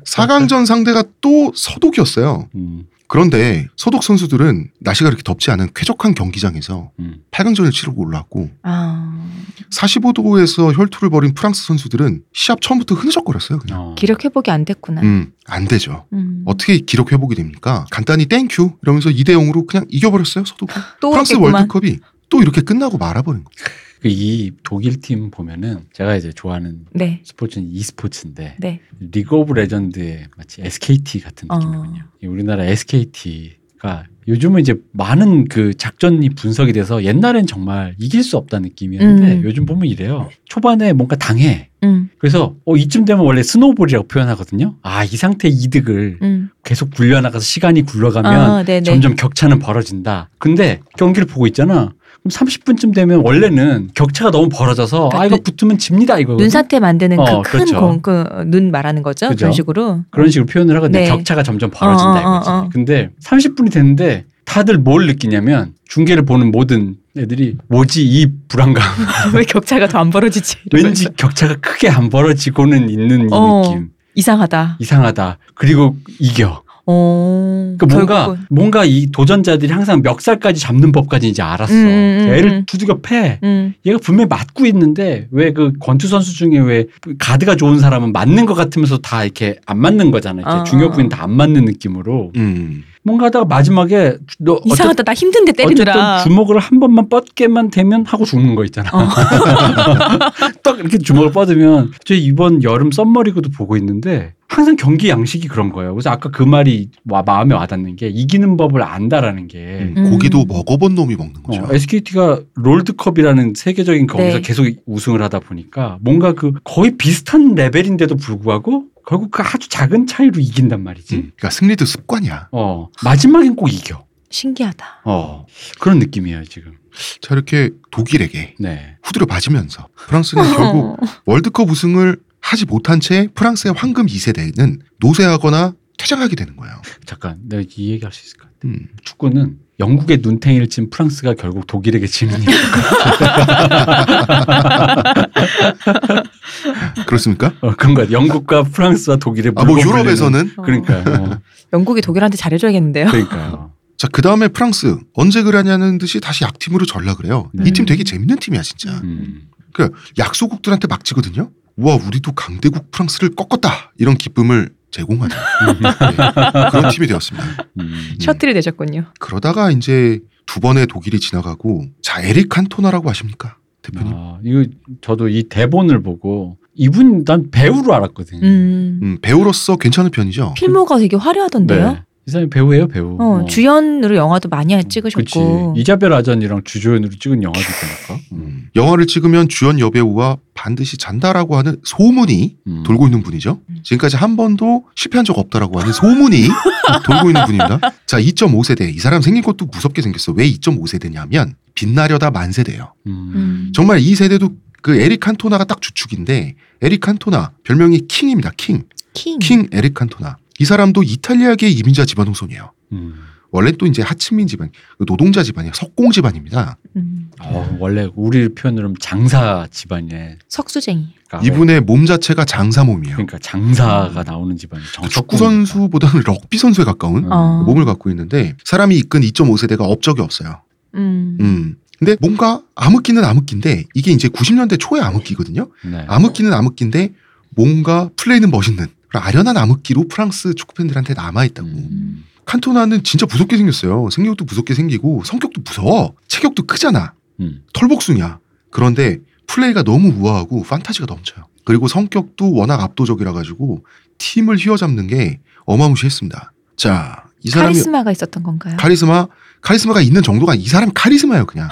4강전 상대가 또 서독이었어요. 음. 그런데 서독 선수들은 날씨가 그렇게 덥지 않은 쾌적한 경기장에서 음. 8강전을 치르고 올라왔고 아 45도에서 혈투를 벌인 프랑스 선수들은 시합 처음부터 흐느적거렸어요. 그냥. 어. 기록 회복이 안 됐구나. 음, 안 되죠. 음. 어떻게 기록 회복이 됩니까? 간단히 thank you 이러면서 2대 0으로 그냥 이겨버렸어요. 서독이. 또 프랑스 오겠구만. 월드컵이 또 이렇게 끝나고 말아버린 거예요. 그이 독일 팀 보면은 제가 이제 좋아하는 네. 스포츠는 e스포츠인데 네. 리그 오브 레전드의 마치 SKT 같은 어. 느낌이거든요. 이 우리나라 SKT가 요즘은 이제 많은 그 작전이 분석이 돼서 옛날엔 정말 이길 수 없다는 느낌이었는데 음. 요즘 보면 이래요. 초반에 뭔가 당해. 음. 그래서 어 이쯤 되면 원래 snowball이라고 표현하거든요. 아 이 상태의 이득을 음. 계속 굴려나가서 시간이 굴러가면 아, 네네. 점점 격차는 벌어진다. 근데 경기를 보고 있잖아. 그럼 30분쯤 되면 원래는 격차가 너무 벌어져서 그러니까 아 이거 눈- 붙으면 집니다 이거. 눈사태 만드는 어, 그큰 그렇죠. 공, 그눈 말하는 거죠. 그죠. 그런 식으로. 그런 식으로 표현을 하거든요. 네. 격차가 점점 벌어진다 어, 어, 이거지. 어, 어. 근데 30분이 됐는데 다들 뭘 느끼냐면 중계를 보는 모든 애들이 뭐지 이 불안감. <laughs> 왜 격차가 더 안 벌어지지? <laughs> 왠지. 격차가 크게 안 벌어지고는 있는 이 어. 느낌. 이상하다. 이상하다. 그리고 이겨. 어. 그러니까 뭔가 결국은. 뭔가 이 도전자들이 항상 멱살까지 잡는 법까지 이제 알았어. 음, 음, 음, 애를 음. 두들겨 패. 음. 얘가 분명히 맞고 있는데 왜 그 권투 선수 중에 왜 가드가 좋은 사람은 맞는 것 같으면서 다 이렇게 안 맞는 거잖아요. 이렇게 아. 중요 부인 다 안 맞는 느낌으로 음. 뭔가 하다가 마지막에 너 이상하다. 나 힘든데 때리느라. 어쨌든 주먹을 한 번만 뻗게만 되면 하고 죽는 거 있잖아. 어. <laughs> 딱 이렇게 주먹을 뻗으면 저 이번 여름 썸머리그도 보고 있는데 항상 경기 양식이 그런 거예요. 그래서 아까 그 말이 와, 마음에 와닿는 게 이기는 법을 안다라는 게 음. 음. 고기도 먹어본 놈이 먹는 거죠. 어, SKT가 롤드컵이라는 세계적인 거기서 네. 계속 우승을 하다 보니까 뭔가 그 거의 비슷한 레벨인데도 불구하고 결국 그 아주 작은 차이로 이긴단 말이지. 음. 그러니까 승리도 습관이야. 어 마지막엔 꼭 이겨. 신기하다. 어 그런 느낌이에요 지금. 자 이렇게 독일에게 네. 후드려 맞으면서 프랑스는 결국 <laughs> 월드컵 우승을 하지 못한 채 프랑스의 황금 2세대는 노쇠하거나 퇴장하게 되는 거예요. 잠깐 내가 이 얘기할 수 있을 것 같아. 음. 축구는 영국의 눈탱이를 친 프랑스가 결국 독일에게 지는 일. <laughs> 그렇습니까? 어, 그런 거 같아. 영국과 프랑스와 독일의 아, 뭐 유럽에서는 그러니까 어, 영국이 독일한테 잘해줘야겠는데요. 그러니까요. 자 그 다음에 프랑스 언제 그러냐는 듯이 다시 약팀으로 전락을 해요. 네. 이팀 되게 재밌는 팀이야 진짜. 음. 그 약소국들한테 막 지거든요. 우와 우리도 강대국 프랑스를 꺾었다 이런 기쁨을 제공하는 네, 그런 팀이 되었습니다. 음. 셔틀이 되셨군요. 그러다가 이제 두 번의 독일이 지나가고 자 에릭 칸토나라고 아십니까 대표님? 아, 이거 저도 이 대본을 보고 이분 난 배우로 알았거든요. 음. 음, 배우로서 괜찮은 편이죠. 필모가 되게 화려하던데요. 네. 이 사람이 배우예요, 배우. 어, 어. 주연으로 영화도 많이 그치. 찍으셨고. 이자벨 아전이랑 주조연으로 찍은 영화도 있다니까. 음. 음, 영화를 찍으면 주연 여배우와 반드시 잔다라고 하는 소문이 음. 돌고 있는 분이죠. 지금까지 한 번도 실패한 적 없다라고 하는 소문이 <laughs> 돌고 있는 분입니다. 자, 2.5세대. 이 사람 생긴 것도 무섭게 생겼어. 왜 2.5세대냐면 빛나려다 만 세대예요. 음. 음. 정말 이 세대도 그 에릭 칸토나가 딱 주축인데 에릭 칸토나 별명이 king입니다. king. king. king 에릭 칸토나. 이 사람도 이탈리아계 이민자 집안 후손이에요. 음. 원래 또 이제 하층민 집안, 그 노동자 집안이에요. 석공 집안입니다. 음. 어, 원래 우리 표현으로 하면 장사 집안에 석수쟁이. 그러니까 이분의 몸 자체가 장사 몸이에요. 그러니까 장사가 나오는 집안이 그 축구 선수보다는 럭비 선수에 가까운 음. 어. 몸을 갖고 있는데 사람이 이끈 2.5세대가 업적이 없어요. 음. 음. 근데 뭔가 암흑기는 암흑기인데 이게 이제 90년대 초의 암흑기거든요. 네. 암흑기는 암흑기인데 뭔가 플레이는 멋있는 아련한 암흑기로 프랑스 축구 팬들한테 남아 있다고. 음. 칸토나는 진짜 무섭게 생겼어요. 생각도 무섭게 생기고 성격도 무서워. 체격도 크잖아. 음. 털복숭이야. 그런데 플레이가 너무 우아하고 판타지가 넘쳐요. 그리고 성격도 워낙 압도적이라 가지고 팀을 휘어잡는 게 어마무시했습니다. 자, 이 사람이 카리스마가 있었던 건가요? 카리스마 카리스마가 있는 정도가 이 사람이 카리스마예요 그냥.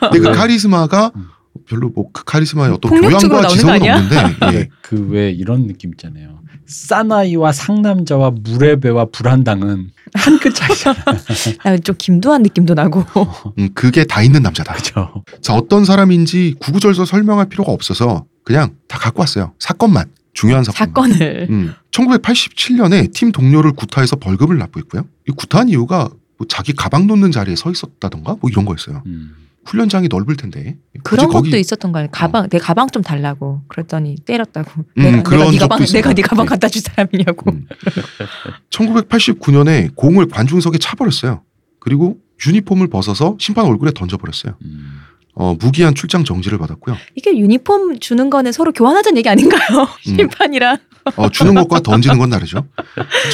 근데 그 네. 카리스마가 음. 별로 뭐그 카리스마의 어떤 교양과 나오는 거 지성은 아니야? 없는데 예. 그왜 이런 느낌 있잖아요. 사나이와 상남자와 무레배와 불한당은 한 끗 차이잖아. 나 <laughs> 좀 김도한 느낌도 나고. <laughs> 음, 그게 다 있는 남자다. 그죠? 자 어떤 사람인지 구구절절 설명할 필요가 없어서 그냥 다 갖고 왔어요. 사건만 중요한 사건. 사건을. 음, 1987년에 팀 동료를 구타해서 벌금을 납부했고요. 이 구타한 이유가 뭐 자기 가방 놓는 자리에 서 있었다던가 뭐 이런 거였어요. 음. 훈련장이 넓을 텐데 그런 것도 있었던 거예요. 가방 내 가방 좀 달라고. 그랬더니 때렸다고. 음, 내가, 그런 내가 네 가방. 내가 네 가방 네. 갖다 줄 사람이냐고. 음. 1989년에 공을 관중석에 차버렸어요. 그리고 유니폼을 벗어서 심판 얼굴에 던져버렸어요. 음. 어, 무기한 출장 정지를 받았고요. 이게 유니폼 주는 거는 서로 교환하자는 얘기 아닌가요? 음. 심판이랑. 어, 주는 것과 던지는 건 다르죠.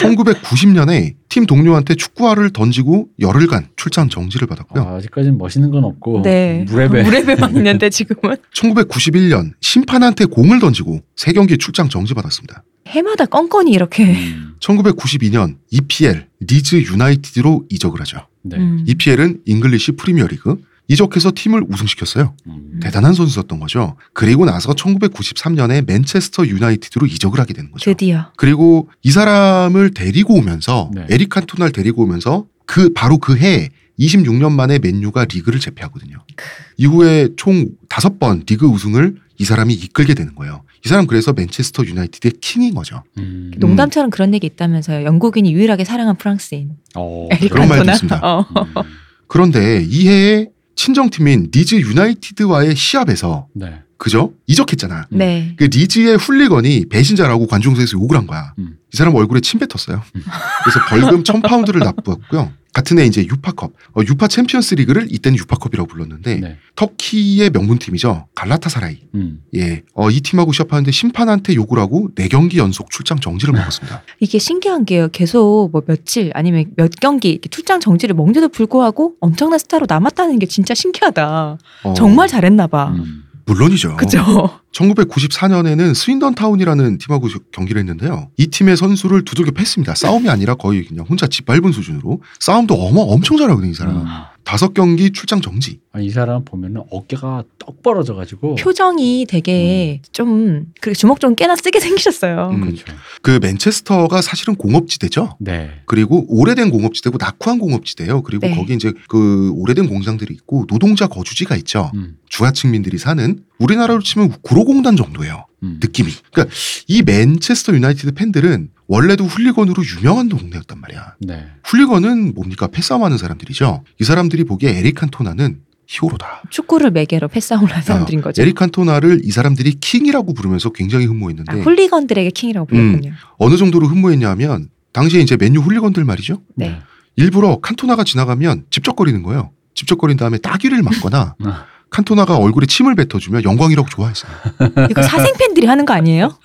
1990년에 팀 동료한테 축구화를 던지고 열흘간 출장 정지를 받았고요. 아, 아직까지는 멋있는 건 없고 네. 무뢰배. 무뢰배만 있는데 지금은 <laughs> 1991년 심판한테 공을 던지고 세 경기 출장 정지 받았습니다. 해마다 꼼꼼히 이렇게. 음. 1992년 EPL 리즈 유나이티드로 이적을 하죠. 네. 음. EPL은 잉글리시 프리미어리그 이적해서 팀을 우승시켰어요. 음. 대단한 선수였던 거죠. 그리고 나서 1993년에 맨체스터 유나이티드로 이적을 하게 되는 거죠. 드디어. 그리고 이 사람을 데리고 오면서 네. 에릭 칸토나를 데리고 오면서 그 바로 그해 26년 만에 맨유가 리그를 제패하거든요. 이후에 총 다섯 번 리그 우승을 이 사람이 이끌게 되는 거예요. 이 사람 그래서 맨체스터 유나이티드의 king인 거죠. 음. 농담처럼 그런 얘기 있다면서요. 영국인이 유일하게 사랑한 프랑스인. 어, 그런 말도 칸토나. 있습니다. 어. 음. 그런데 이 해에 친정팀인 리즈 유나이티드와의 시합에서 네. 그죠? 이적했잖아. 음. 네. 그 리즈의 훌리건이 배신자라고 관중석에서 욕을 한 거야. 음. 이 사람 얼굴에 침 뱉었어요. 음. 그래서 벌금 1000파운드를 납부했고요. 같은 해 이제 유파컵, 어, 유파 챔피언스 리그를 이때는 유파컵이라고 불렀는데 네. 터키의 명문팀이죠. 갈라타사라이. 음. 예, 어, 이 팀하고 시합하는데 심판한테 욕을 하고 4경기 연속 출장 정지를 먹었습니다. 이게 신기한 게요. 계속 뭐 며칠 아니면 몇 경기 이렇게 출장 정지를 먹는데도 불구하고 엄청난 스타로 남았다는 게 진짜 신기하다. 어, 정말 잘했나 봐. 음. 물론이죠. 그죠? 1994년에는 스윈던 타운이라는 팀하고 경기를 했는데요. 이 팀의 선수를 두들겨 팼습니다. 싸움이 아니라 거의 그냥 혼자 짓밟은 수준으로 싸움도 어마 엄청 잘하거든요, 이 사람. 음. 다섯 경기 출장 정지. 아니, 이 사람 보면은 어깨가 떡 벌어져 가지고 표정이 되게 좀그 주먹 좀 꽤나 쓰게 <laughs> 생기셨어요. 음. 그렇죠. 그 맨체스터가 사실은 공업지대죠. 네. 그리고 오래된 공업지대고 낙후한 공업지대예요. 그리고 네. 거기 이제 그 오래된 공장들이 있고 노동자 거주지가 있죠. 음. 주하층민들이 사는 우리나라로 치면 구로공단 정도예요. 음. 느낌이. 그러니까 이 맨체스터 유나이티드 팬들은 원래도 훌리건으로 유명한 동네였단 말이야. 네. 훌리건은 뭡니까? 패싸움하는 사람들이죠. 이 사람들이 보기에 에릭 칸토나는 히어로다. 축구를 매개로 패싸움을 한 사람들인 거죠. 에릭 칸토나를 이 사람들이 킹이라고 부르면서 굉장히 흠모했는데 아, 홀리건들에게 킹이라고 불렀군요. 어느 정도로 흠모했냐면 당시에 이제 맨유 훌리건들 말이죠. 네. 일부러 칸토나가 지나가면 집적거리는 거예요. 집적거린 다음에 따귀를 맞거나 <laughs> 아, 칸토나가 얼굴에 침을 뱉어주면 영광이라고 좋아했어요. 이거 사생 팬들이 하는 거 아니에요?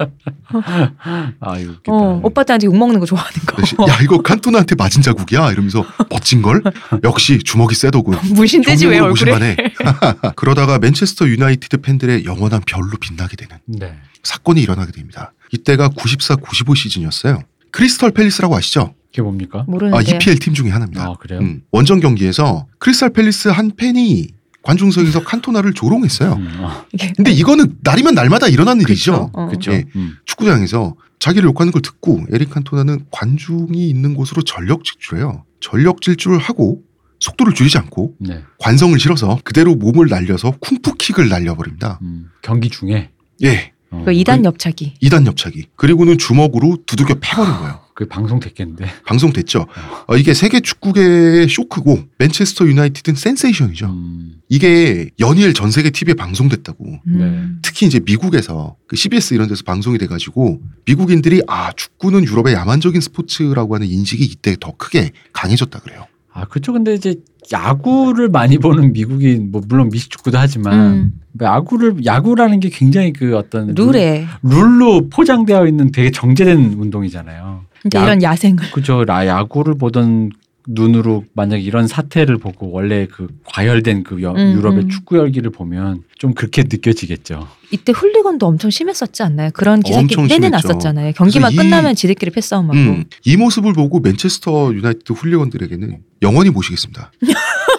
아, 이거 웃기다. 어, 오빠들한테 욕 먹는 거 좋아하는 거. 야 이거 칸토나한테 맞은 자국이야 이러면서 멋진 걸 역시 주먹이 세더군. <laughs> 무신되지 왜 경력으로 얼굴에? <laughs> 그러다가 맨체스터 유나이티드 팬들의 영원한 별로 빛나게 되는 네. 사건이 일어나게 됩니다. 이때가 94, 95 시즌이었어요. 크리스털 팰리스라고 아시죠? 그게 뭡니까? 아, 모르는데. EPL 팀 중에 하나입니다. 아, 그래요? 음, 원정 경기에서 크리스탈 팰리스 한 팬이 관중석에서 칸토나를 조롱했어요. 음, 아, 근데 이거는 날이면 날마다 일어나는 일이죠. 그쵸. 어. 음. 축구장에서 자기를 욕하는 걸 듣고 에릭 칸토나는 관중이 있는 곳으로 전력 질주해요. 전력 질주를 하고 속도를 줄이지 않고 네. 관성을 실어서 그대로 몸을 날려서 쿵푸킥을 날려버립니다. 음. 경기 중에 예, 어, 그 2단 옆차기. 2단 옆차기. 그리고는 주먹으로 두들겨 패버린 거예요. 그 방송 됐겠는데. <laughs> 방송 됐죠. 어, 이게 세계 축구계의 쇼크고 맨체스터 유나이티드는 센세이션이죠. 음. 이게 연일 전 세계 TV에 방송됐다고. 음. 특히 이제 미국에서 그 CBS 이런 데서 방송이 돼가지고 미국인들이 아 축구는 유럽의 야만적인 스포츠라고 하는 인식이 이때 더 크게 강해졌다 그래요. 아, 그렇죠. 근데 이제 야구를 많이 보는 미국인 뭐 물론 미식축구도 하지만 음. 야구를 야구라는 게 굉장히 그 어떤 룰에. 룰, 로 포장되어 있는 되게 정제된 운동이잖아요. 야- 이런 야생을. 그죠. 라 야구를 보던 눈으로 만약 이런 사태를 보고 원래 그 과열된 그 여- 음, 유럽의 음. 축구 열기를 보면 좀 그렇게 느껴지겠죠. 이때 훌리건도 엄청 심했었지 않나요? 그런 기사기 엄청 내내 심했죠. 났었잖아요. 경기만 이- 끝나면 지들끼리 패싸움하고. 음, 이 모습을 보고 맨체스터 유나이티드 훌리건들에게는 영원히 모시겠습니다. <laughs>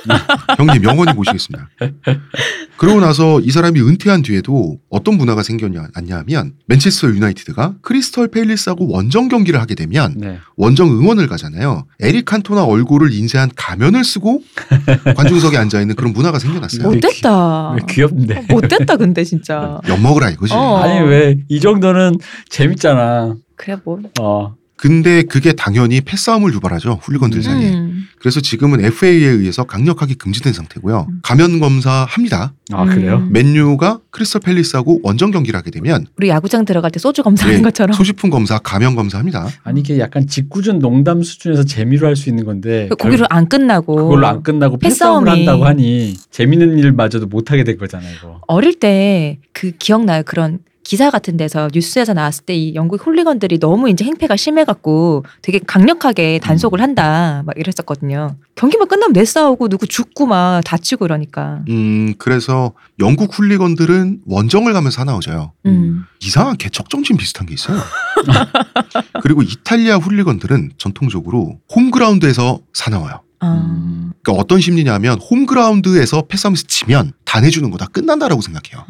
음, 형님 영원히 모시겠습니다. 그러고 나서 이 사람이 은퇴한 뒤에도 어떤 문화가 생겼냐 하면 맨체스터 유나이티드가 크리스털 팰리스하고 원정 경기를 하게 되면 네. 원정 응원을 가잖아요. 에릭 칸토나 얼굴을 인쇄한 가면을 쓰고 관중석에 앉아 있는 그런 문화가 생겨났어요. 뭐- 못됐다. 왜 귀엽네. 못됐다 근데 진짜. 엿 먹으라 이거지. 어. 아니 왜 이 정도는 재밌잖아. 그래 뭐. 어. 근데 그게 당연히 패싸움을 유발하죠. 훌리건들 사이에. 음. 그래서 지금은 FA에 의해서 강력하게 금지된 상태고요. 음. 가면 검사 합니다. 아 음. 그래요? 맨유가 크리스털 팰리스하고 원정 경기를 하게 되면 우리 야구장 들어갈 때 소주 검사하는 예, 것처럼. 소지품 검사, 가면 검사합니다. 아니 이게 약간 직구준 농담 수준에서 재미로 할 수 있는 건데 거기로 안 끝나고. 그걸로 안 끝나고 패싸움이. 패싸움을 한다고 하니 재밌는 일마저도 못 하게 된 거잖아요, 이거. 어릴 때 그 기억나요? 그런 기사 같은 데서 뉴스에서 나왔을 때 이 영국 홀리건들이 너무 이제 행패가 심해갖고 되게 강력하게 단속을 한다 막 이랬었거든요. 경기만 끝나면 내 싸우고 누구 죽고 막 다치고 이러니까. 음, 그래서 영국 훌리건들은 원정을 가면서 사나워져요. 음. 이상한 개척정신 비슷한 게 있어요. <laughs> 그리고 이탈리아 훌리건들은 전통적으로 홈그라운드에서 사나워요. 아. 음. 그러니까 어떤 심리냐면 홈그라운드에서 패싸움에서 지면 다 내주는 거다 끝난다라고 생각해요.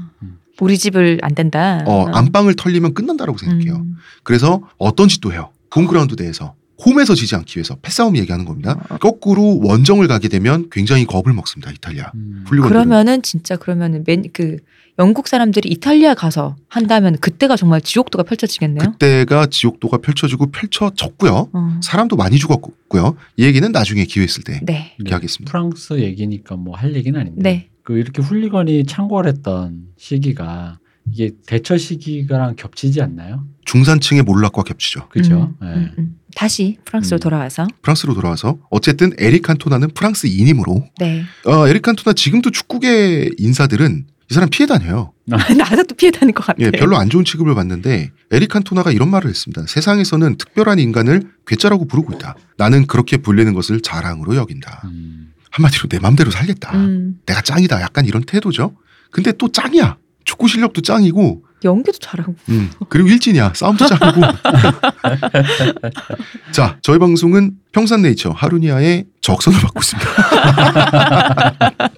우리 집을 안 된다. 어, 안방을 털리면 끝난다라고 생각해요. 음. 그래서 어떤 짓도 해요. 홈그라운드 내에서. 홈에서 지지 않기 위해서 패싸움 얘기하는 겁니다. 어. 거꾸로 원정을 가게 되면 굉장히 겁을 먹습니다. 이탈리아. 음. 그러면은 진짜 그러면은 맨 그 영국 사람들이 이탈리아 가서 한다면 그때가 정말 지옥도가 펼쳐지겠네요. 그때가 지옥도가 펼쳐지고 펼쳐졌고요. 어. 사람도 많이 죽었고요. 이 얘기는 나중에 기회 있을 때 네. 이렇게 하겠습니다. 프랑스 얘기니까 뭐 할 얘기는 아닌데. 네. 그 이렇게 훌리건이 창궐했던 시기가 이게 대처 시기가랑 겹치지 않나요? 중산층의 몰락과 겹치죠. 그죠? 음, 예. 음, 음. 다시 프랑스로 음. 돌아와서 프랑스로 돌아와서 어쨌든 에릭 칸토나는 프랑스인이므로 네 어, 에릭 칸토나 지금도 축구계 인사들은 이 사람 피해 다녀요. <laughs> <laughs> 나도 또 피해 다닐 것 같아. 예, 별로 안 좋은 취급을 받는데 에릭 칸토나가 이런 말을 했습니다. 세상에서는 특별한 인간을 괴짜라고 부르고 있다. 나는 그렇게 불리는 것을 자랑으로 여긴다. 음. 한마디로 내 맘대로 살겠다. 음, 내가 짱이다. 약간 이런 태도죠. 근데 또 짱이야. 축구 실력도 짱이고, 연기도 잘하고. 음, 그리고 일진이야. 싸움도 짱이고. <laughs> 자, 저희 방송은 평산네이처 하루니아의 적선을 받고 있습니다. <laughs>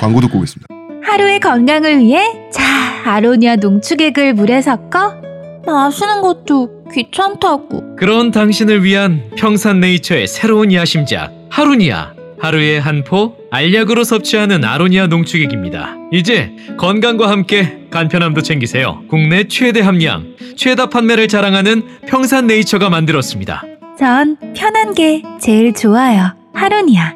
광고 듣고 오겠습니다. 하루의 건강을 위해 자 아로니아 농축액을 물에 섞어 마시는 것도 귀찮다고 그런 당신을 위한 평산네이처의 새로운 야심작 하루니아 하루에 한 포 알약으로 섭취하는 아로니아 농축액입니다. 이제 건강과 함께 간편함도 챙기세요. 국내 최대 함량, 최다 판매를 자랑하는 평산네이처가 만들었습니다. 전 편한 게 제일 좋아요 하루니아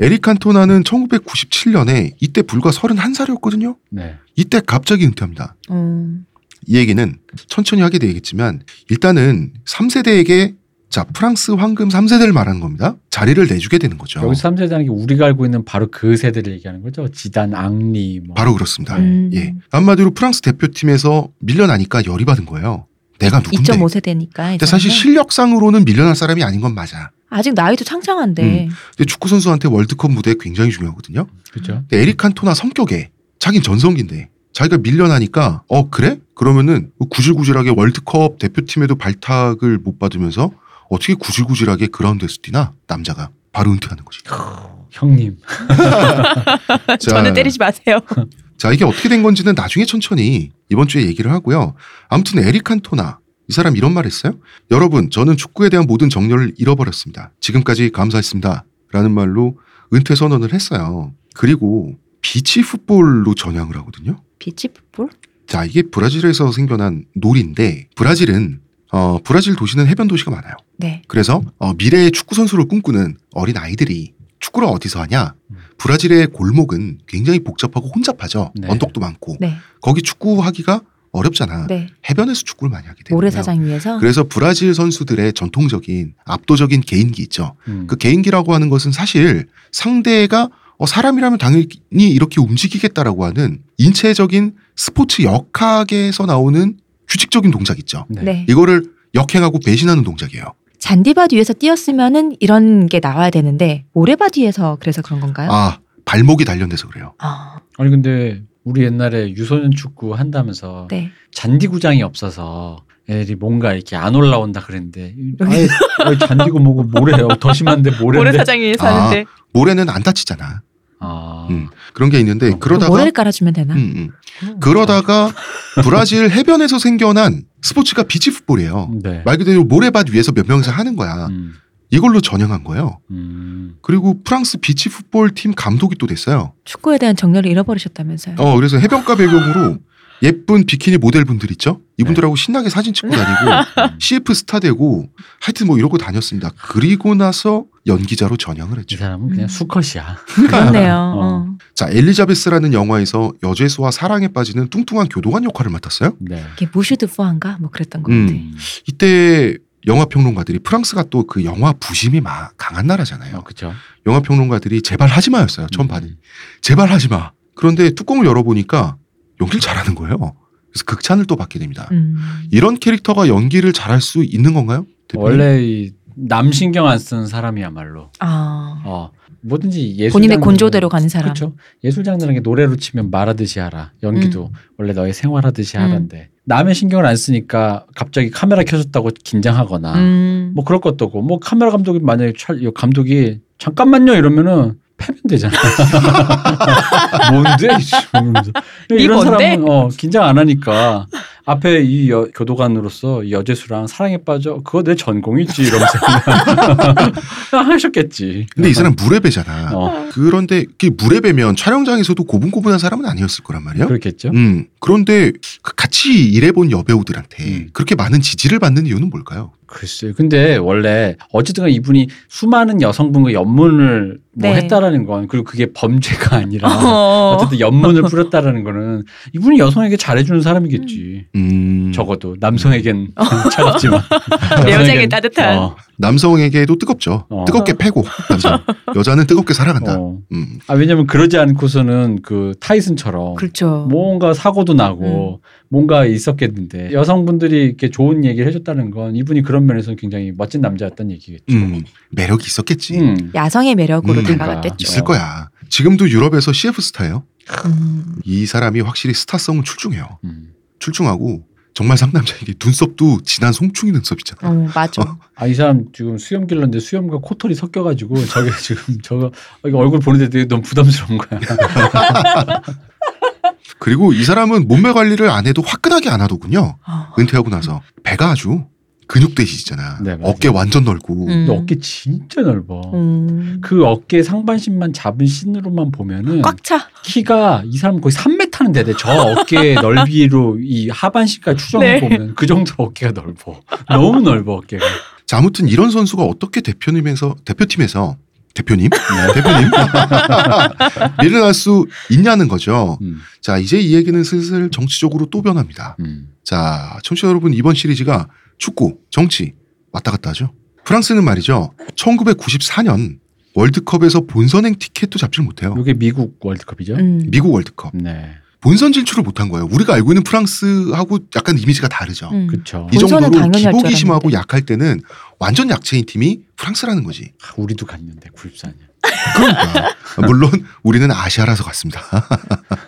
에릭 칸토나는 1997년에 이때 불과 31살이었거든요. 네. 이때 갑자기 은퇴합니다. 음, 이 얘기는 천천히 하게 되겠지만 일단은 3세대에게 자 프랑스 황금 3세대를 말하는 겁니다. 자리를 내주게 되는 거죠. 여기서 3세대라는 게 우리가 알고 있는 바로 그 세대를 얘기하는 거죠. 지단, 앙리 뭐. 바로 그렇습니다. 음. 예. 한마디로 프랑스 대표팀에서 밀려나니까 열이 받은 거예요. 내가 누군데? 2.5세대니까. 근데 사실 실력상으로는 밀려날 사람이 아닌 건 맞아. 아직 나이도 창창한데. 근데 축구 선수한테 월드컵 무대 굉장히 중요하거든요. 그죠? 근데 에릭 칸토나 성격에 자긴 전성기인데 자기가 밀려나니까 어 그래? 그러면은 구질구질하게 월드컵 대표팀에도 발탁을 못 받으면서 어떻게 구질구질하게 그라운드에서 뛰나 남자가 바로 은퇴하는 거지. 형님. <laughs> 자, 저는 때리지 마세요. <laughs> 자 이게 어떻게 된 건지는 나중에 천천히 이번 주에 얘기를 하고요. 아무튼 에릭 칸토나 이 사람 이런 말 했어요. 여러분 저는 축구에 대한 모든 정열을 잃어버렸습니다. 지금까지 감사했습니다. 라는 말로 은퇴 선언을 했어요. 그리고 beach football로 전향을 하거든요. beach football? 자 이게 브라질에서 생겨난 놀이인데 브라질은 어, 브라질 도시는 해변 도시가 많아요. 네. 그래서 어, 미래의 축구 선수를 꿈꾸는 어린 아이들이 축구를 어디서 하냐? 음. 브라질의 골목은 굉장히 복잡하고 혼잡하죠. 네. 언덕도 많고 네. 거기 축구하기가 어렵잖아. 네. 해변에서 축구를 많이 하게 되거든요. 모래사장 위에서. 그래서 브라질 선수들의 전통적인 압도적인 개인기 있죠. 음. 그 개인기라고 하는 것은 사실 상대가 어, 사람이라면 당연히 이렇게 움직이겠다라고 하는 인체적인 스포츠 역학에서 나오는 규칙적인 동작 있죠. 네. 네. 이거를 역행하고 배신하는 동작이에요. 잔디밭 위에서 뛰었으면은 이런 게 나와야 되는데 모래밭 위에서 그래서 그런 건가요? 아 발목이 단련돼서 그래요. 아, 아니 근데 우리 옛날에 유소년 축구 한다면서 네. 잔디구장이 없어서 애들이 뭔가 이렇게 안 올라온다 그랬는데 아예, 잔디고 뭐고 모래요. 더 심한데 모래인데. 모래사장 위에서 아. 모래는 안 다치잖아. 아. 음, 그런 게 있는데 어, 그러다가 모래를 깔아주면 되나? 음, 음. 그러다가 브라질 해변에서 생겨난 스포츠가 비치 풋볼이에요. 네. 말 그대로 모래밭 위에서 몇 명이서 하는 거야. 음. 이걸로 전향한 거예요. 음. 그리고 프랑스 비치 풋볼 팀 감독이 또 됐어요. 축구에 대한 정열을 잃어버리셨다면서요? 어, 그래서 해변가 배경으로 예쁜 비키니 모델분들 있죠? 이분들하고 신나게 사진 찍고 <laughs> 다니고 CF 스타 되고 하여튼 뭐 이러고 다녔습니다. 그리고 나서 연기자로 전향을 이 했죠. 사람은 그냥 음. 수컷이야. 그렇네요. 어. <laughs> 어. 자, 엘리자베스라는 영화에서 여죄수와 사랑에 빠지는 뚱뚱한 교도관 역할을 맡았어요. 네. 이게 무슈드 푸한가 뭐 그랬던 것 음. 같아. 음. 이때 영화 평론가들이 프랑스가 또 그 영화 부심이 막 강한 나라잖아요. 어, 그죠. 영화 평론가들이 제발 하지 마였어요. 처음 음. 반응이. 제발 하지 마. 그런데 뚜껑을 열어보니까 연기를 잘하는 거예요. 그래서 극찬을 또 받게 됩니다. 음. 이런 캐릭터가 연기를 잘할 수 있는 건가요? 대표님? 원래 이남 신경 안 쓰는 사람이야말로. 아 어. 뭐든지 예술 본인의 곤조대로 가는 사람. 그렇죠. 예술 장르라는 게 노래로 치면 말하듯이 하라. 연기도 음. 원래 너의 생활하듯이 하란데 남의 신경을 안 쓰니까 갑자기 카메라 켜졌다고 긴장하거나 음. 뭐 그럴 것도 없고 뭐 카메라 감독이 만약에 촬- 이 감독이 잠깐만요 이러면은 패면 되잖아. <laughs> 뭔데? 이러면서. 네 이런? 사람은 어, 긴장 안 하니까 앞에 이 여- 교도관으로서 이 여재수랑 사랑에 빠져 그거 내 전공이지 이러면서 <laughs> 하셨겠지. 근데 이 사람 무레배잖아. 어, 그런데 그 무레배면 촬영장에서도 고분고분한 사람은 아니었을 거란 말이에요. 그렇겠죠. 음, 그런데 그 같이 일해본 여배우들한테 음. 그렇게 많은 지지를 받는 이유는 뭘까요? 글쎄요. 근데 원래 어쨌든 이분이 수많은 여성분과 연문을 뭐 네. 했다라는 건 그리고 그게 범죄가 <laughs> 아니라 어. 어쨌든 연문을 풀었다라는 거는 이분이 여성에게 잘해주는 사람이겠지. 음, 적어도 남성에겐 <laughs> 차갑지만 여자에게 <laughs> 여성에겐- 따뜻한. 어, 남성에게도 뜨겁죠. 어. 뜨겁게 패고 남성. <laughs> 여자는 뜨겁게 살아간다. 어. 음. 아 왜냐면 그러지 않고서는 그 타이슨처럼 그렇죠. 뭔가 사고도 나고 뭔가 있었겠는데 여성분들이 이렇게 좋은 얘기를 해줬다는 건 이분이 그런 면에서는 굉장히 멋진 남자였다는 얘기겠죠. 음, 매력이 있었겠지. 음. 야성의 매력으로 음. 다가갔겠죠. 있을 거야. 지금도 유럽에서 CF 스타예요. 음. 이 사람이 확실히 스타성은 출중해요. 음. 출중하고 정말 상남자에게 눈썹도 진한 송충이 눈썹 있잖아. 어, 맞아. 아이 사람 지금 수염 길렀는데 수염과 코털이 섞여가지고 저게 <laughs> 지금 저거 이거 얼굴 보는데 되게 너무 부담스러운 거야. <laughs> 그리고 이 사람은 몸매 관리를 안 해도 화끈하게 안 하더군요. 어. 은퇴하고 나서 배가 아주 근육 대시잖아. 네, 맞아요. 어깨 완전 넓고. 음. 근데 어깨 진짜 넓어. 음. 그 어깨 상반신만 잡은 씬으로만 보면은 꽉 차. 키가 이 사람 거의 3m는 되대. 저 어깨 <laughs> 넓이로 이 하반신까지 추정해 네. 보면 그 정도로 어깨가 넓어. 너무 넓어 어깨가. 자, 아무튼 이런 선수가 어떻게 대표님에서 대표팀에서 대표님 네. <laughs> 대표님 일어날 수 있냐는 거죠. 음, 자, 이제 이 얘기는 슬슬 정치적으로 또 변합니다. 음. 자, 청취자 여러분 이번 시리즈가 축구, 정치 왔다 갔다 하죠. 프랑스는 말이죠. 1994년 월드컵에서 본선행 티켓도 잡질 못해요. 이게 미국 월드컵이죠. 음. 미국 월드컵. 네, 본선 진출을 못한 거예요. 우리가 알고 있는 프랑스하고 약간 이미지가 다르죠. 음. 그렇죠. 이 정도로 기복이 심하고. 약할 때는 완전 약체인 팀이 프랑스라는 거지. 아, 우리도 갔는데 94년. 그러니까 물론 우리는 아시아라서 갔습니다.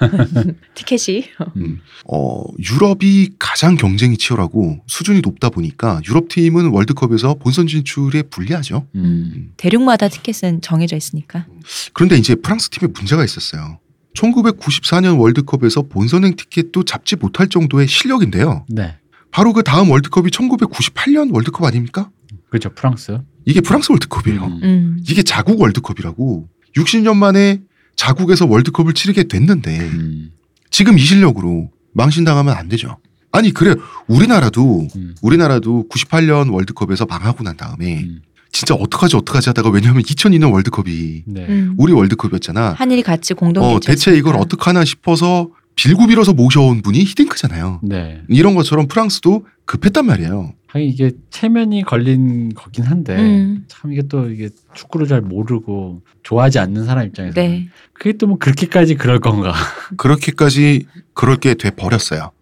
<laughs> 티켓이. 음. 어, 유럽이 가장 경쟁이 치열하고 수준이 높다 보니까 유럽 팀은 월드컵에서 본선 진출에 불리하죠. 음. 대륙마다 티켓은 정해져 있으니까. 그런데 이제 프랑스 팀에 문제가 있었어요. 1994년 월드컵에서 본선행 티켓도 잡지 못할 정도의 실력인데요. 네, 바로 그 다음 월드컵이 1998년 월드컵 아닙니까? 그렇죠. 프랑스. 이게 프랑스 월드컵이에요. 음. 음. 이게 자국 월드컵이라고 60년 만에 자국에서 월드컵을 치르게 됐는데 음. 지금 이 실력으로 망신당하면 안 되죠. 아니 그래 우리나라도 음. 우리나라도 98년 월드컵에서 망하고 난 다음에 음. 진짜 어떡하지 어떡하지 하다가 왜냐하면 2002년 월드컵이 네. 음. 우리 월드컵이었잖아. 한일이 같이 공동 어 대체 이걸 어떡하나 싶어서 빌고 빌어서 모셔온 분이 히딩크잖아요. 네. 이런 것처럼 프랑스도 급했단 말이에요. 하긴 이게 체면이 걸린 거긴 한데 음. 참 이게 또 이게 축구를 잘 모르고 좋아하지 않는 사람 입장에서 네. 그게 또 뭐 그렇게까지 그럴 건가? <laughs> 그렇게까지 그렇게 돼 버렸어요.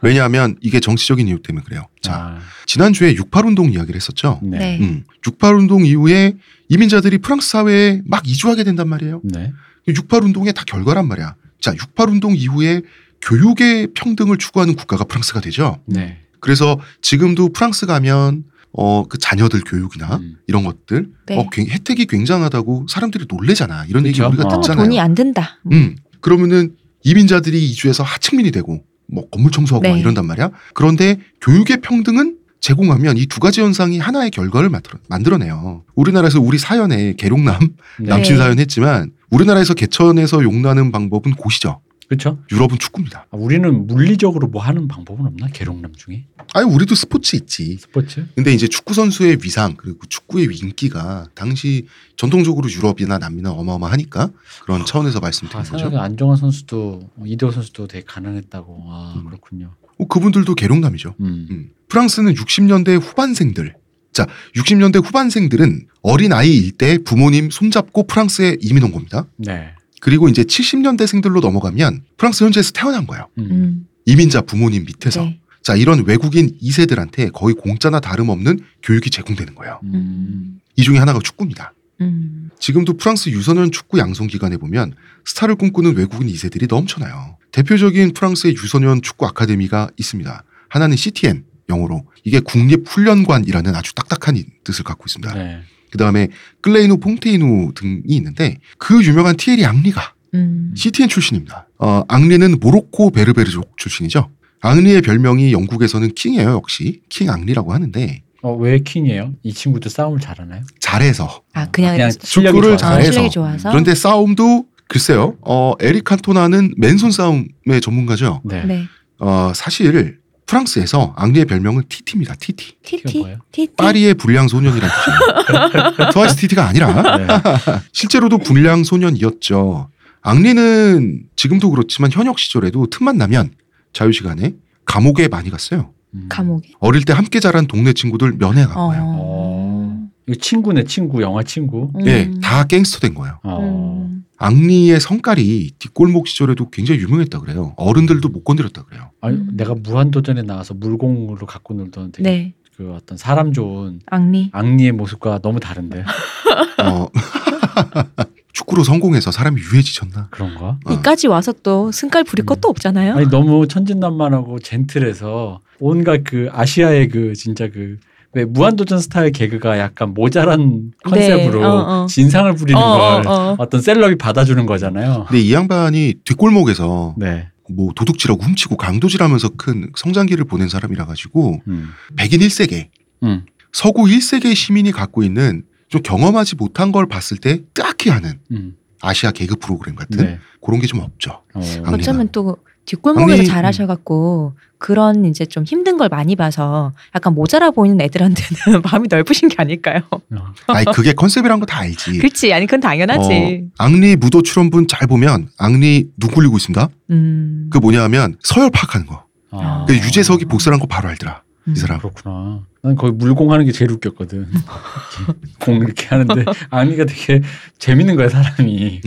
왜냐하면 이게 정치적인 이유 때문에 그래요. 자 아, 지난주에 68운동 이야기를 했었죠. 네. 네. 음, 68운동 이후에 이민자들이 프랑스 사회에 막 이주하게 된단 말이에요. 네. 68운동의 다 결과란 말이야. 자, 68운동 이후에 교육의 평등을 추구하는 국가가 프랑스가 되죠. 네. 그래서 지금도 프랑스 가면 어, 그 자녀들 교육이나 음. 이런 것들 네. 어, 굉- 혜택이 굉장하다고 사람들이 놀래잖아. 이런 얘기 그쵸. 우리가 어. 듣잖아요. 돈이 안 든다. 음. 그러면은 이민자들이 이주해서 하층민이 되고 뭐 건물 청소하고 막 네. 이런단 말이야. 그런데 교육의 평등은 제공하면 이 두 가지 현상이 하나의 결과를 만들어, 만들어내요. 우리나라에서 우리 사연에 계룡남 네. 남친 네. 사연 했지만 우리나라에서 개천에서 용나는 방법은 고시죠. 그렇죠. 유럽은 축구입니다. 아, 우리는 물리적으로 뭐 하는 방법은 없나? 계룡남 중에 아니 우리도 스포츠 있지. 스포츠? 근데 이제 축구 선수의 위상 그리고 축구의 인기가 당시 전통적으로 유럽이나 남미는 어마어마하니까 그런 차원에서 아, 말씀드린 거죠. 생각해 안정환 선수도 어, 이대호 선수도 되게 가난했다고. 아 음. 그렇군요. 어, 그분들도 계룡남이죠. 음. 음. 프랑스는 60년대 후반생들. 자, 60년대 후반생들은 어린 아이일 때 부모님 손잡고 프랑스에 이민 온 겁니다. 네. 그리고 이제 70년대생들로 넘어가면 프랑스 현지에서 태어난 거예요. 음. 음. 이민자 부모님 밑에서. 네. 자, 이런 외국인 2세들한테 거의 공짜나 다름없는 교육이 제공되는 거예요. 음. 이 중에 하나가 축구입니다. 음. 지금도 프랑스 유소년 축구 양성 기관에 보면 스타를 꿈꾸는 외국인 2세들이 넘쳐나요. 대표적인 프랑스의 유소년 축구 아카데미가 있습니다. 하나는 CTN 영어로 이게 국립훈련관이라는 아주 딱딱한 이- 뜻을 갖고 있습니다. 네. 그 다음에 클레이누 퐁테이누 등이 있는데 그 유명한 티에리 앙리가 음. CTN 출신입니다. 어, 앙리는 모로코 베르베르족 출신이죠. 앙리의 별명이 영국에서는 king이에요. 역시 king 앙리라고 하는데 어, 왜 king이에요? 이 친구도 싸움을 잘하나요? 잘해서 아 그냥, 그냥 축구를 실력이 좋아서. 잘해서. 실력이 좋아서. 그런데 싸움도 글쎄요. 어, 에릭 칸토나는 맨손 싸움의 전문가죠. 네. 네. 어, 사실 프랑스에서 앙리의 별명은 titi입니다. titi. titi? titi 파리의 불량 소년이라는 뜻이에요. <laughs> 트와이스 TT가 아니라 네. <laughs> 실제로도 불량 소년이었죠. 앙리는 지금도 그렇지만 현역 시절에도 틈만 나면 자유 시간에 감옥에 많이 갔어요. 음. 감옥에 어릴 때 함께 자란 동네 친구들 면회 간 어. 거예요. 어. 이거 친구네 친구 영화 친구. 음. 예, 다 갱스터 된 거예요. 어. 음. 앙리의 성깔이 뒷골목 시절에도 굉장히 유명했다 그래요. 어른들도 못 건드렸다 그래요. 아니, 음. 내가 무한도전에 나와서 물공으로 갖고 놀던 되게 네 그 어떤 사람 좋은 앙리 앙리의 모습과 너무 다른데 어, <laughs> 축구로 성공해서 사람이 유해지셨나? 그런가? 어. 이까지 와서 또 승깔 부릴 음. 것도 없잖아요. 아니 너무 천진난만하고 젠틀해서 온갖 그 아시아의 그 진짜 그 왜 무한도전 스타일 개그가 약간 모자란 컨셉으로 네, 어, 어. 진상을 부리는 어, 걸 어, 어. 어떤 셀럽이 받아주는 거잖아요. 근데 이 양반이 뒷골목에서 네. 뭐 도둑질하고 훔치고 강도질하면서 큰 성장기를 보낸 사람이라 가지고 음. 백인 1세계 음. 서구 1세계 시민이 갖고 있는 좀 경험하지 못한 걸 봤을 때 딱히 하는 음. 아시아 개그 프로그램 같은 네. 그런 게 좀 없죠. 어. 어쩌면 또 뒷골목에서 앙리- 잘하셔갖고 그런 이제 좀 힘든 걸 많이 봐서 약간 모자라 보이는 애들한테는 <laughs> 마음이 넓으신 게 아닐까요? 어. <laughs> 아니 그게 컨셉이란 거 다 알지. 그렇지, 아니 그건 당연하지. 어, 앙리 무도 출연분 잘 보면 앙리 눈 굴리고 있습니다. 음. 그 뭐냐 하면 서열 파악하는 거. 아. 그 유재석이 복사한 거 바로 알더라. 음. 이 사람. 그렇구나. 난 거의 물공하는 게 제일 웃겼거든. <laughs> 공 이렇게 하는데 앙리가 되게 재밌는 거야 사람이.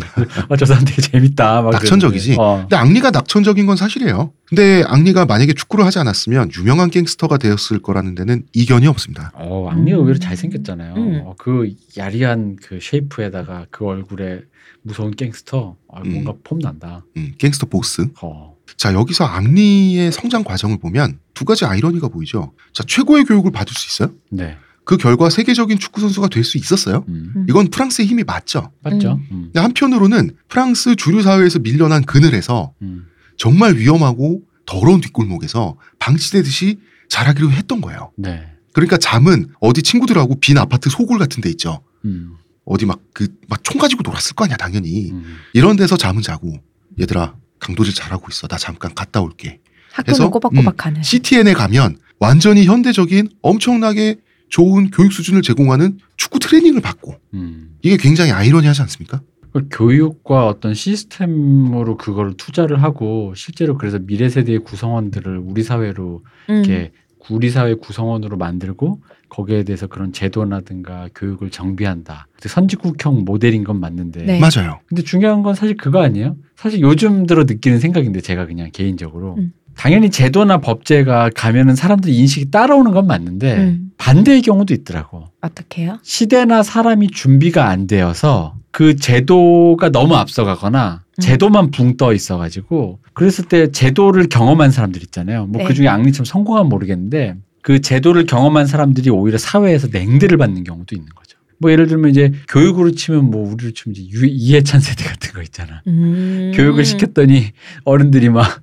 아, 저 사람 되게 재밌다. 막 낙천적이지? 어. 근데 앙리가 낙천적인 건 사실이에요. 근데 앙리가 만약에 축구를 하지 않았으면 유명한 갱스터가 되었을 거라는 데는 이견이 없습니다. 어, 앙리가 음. 의외로 잘 생겼잖아요. 음. 어, 그 야리한 그 쉐이프에다가 그 얼굴에 무서운 갱스터. 아, 음. 뭔가 폼 난다. 음, 갱스터 보스. 어. 자 여기서 앙리의 성장 과정을 보면 두 가지 아이러니가 보이죠. 자 최고의 교육을 받을 수 있어요. 네. 그 결과 세계적인 축구 선수가 될 수 있었어요. 음. 이건 프랑스의 힘이 맞죠. 맞죠? 음. 근데 한편으로는 프랑스 주류 사회에서 밀려난 그늘에서 음. 정말 위험하고 더러운 뒷골목에서 방치되듯이 자라기로 했던 거예요. 네. 그러니까 잠은 어디 친구들하고 빈 아파트 소굴 같은 데 있죠. 음. 어디 막 그 막 총 가지고 놀았을 거 아니야 당연히. 음. 이런 데서 잠은 자고 얘들아 강도질 잘하고 있어. 나 잠깐 갔다 올게. 학교는 해서, 꼬박꼬박하는. CTN에 가면 완전히 현대적인 엄청나게 좋은 교육 수준을 제공하는 축구 트레이닝을 받고 음. 이게 굉장히 아이러니하지 않습니까? 그 교육과 어떤 시스템으로 그걸 투자를 하고 실제로 그래서 미래 세대의 구성원들을 우리 사회로 음. 이렇게 우리 사회 구성원으로 만들고 거기에 대해서 그런 제도라든가 교육을 정비한다. 선진국형 모델인 건 맞는데. 네. 맞아요. 근데 중요한 건 사실 그거 아니에요? 사실 요즘 들어 느끼는 생각인데 제가 그냥 개인적으로 음. 당연히 제도나 법제가 가면은 사람들 인식이 따라오는 건 맞는데 음. 반대의 경우도 있더라고. 어떻게요? 시대나 사람이 준비가 안 되어서 그 제도가 너무 앞서가거나 음. 제도만 붕 떠 있어가지고 그랬을 때 제도를 경험한 사람들 있잖아요. 뭐 네. 그 중에 앙리처럼 성공하면 모르겠는데 그 제도를 경험한 사람들이 오히려 사회에서 냉대를 받는 경우도 있는 거죠. 뭐 예를 들면 이제 교육으로 치면 뭐 우리로 치면 이제 유- 이해찬 세대 같은 거 있잖아. 음. 교육을 시켰더니 어른들이 막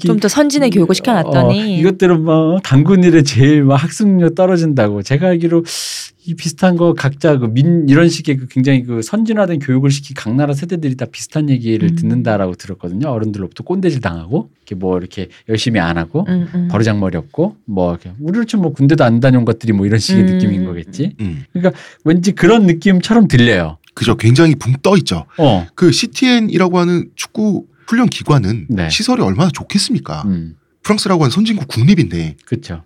좀 더 선진의 교육을 시켜놨더니 어, 이것들은 뭐 당군 일에 제일 막 학습률 떨어진다고 제가 알기로 이 비슷한 거 각자 그 민 이런 식의 그 굉장히 그 선진화된 교육을 시킨 각 나라 세대들이 다 비슷한 얘기를 음. 듣는다라고 들었거든요. 어른들로부터 꼰대질 당하고 이렇게 뭐 이렇게 열심히 안 하고 음, 음. 버르장머리 없고 뭐 이렇게 우리로 치면 뭐 군대도 안 다녀온 것들이 뭐 이런 식의 음. 느낌인 거겠지. 음. 왠지 그런 느낌처럼 들려요. 그죠. 굉장히 붕 떠 있죠. 어. 그 CTN이라고 하는 축구 훈련 기관은 네. 시설이 얼마나 좋겠습니까? 음. 프랑스라고 하는 선진국 국립인데 그렇죠.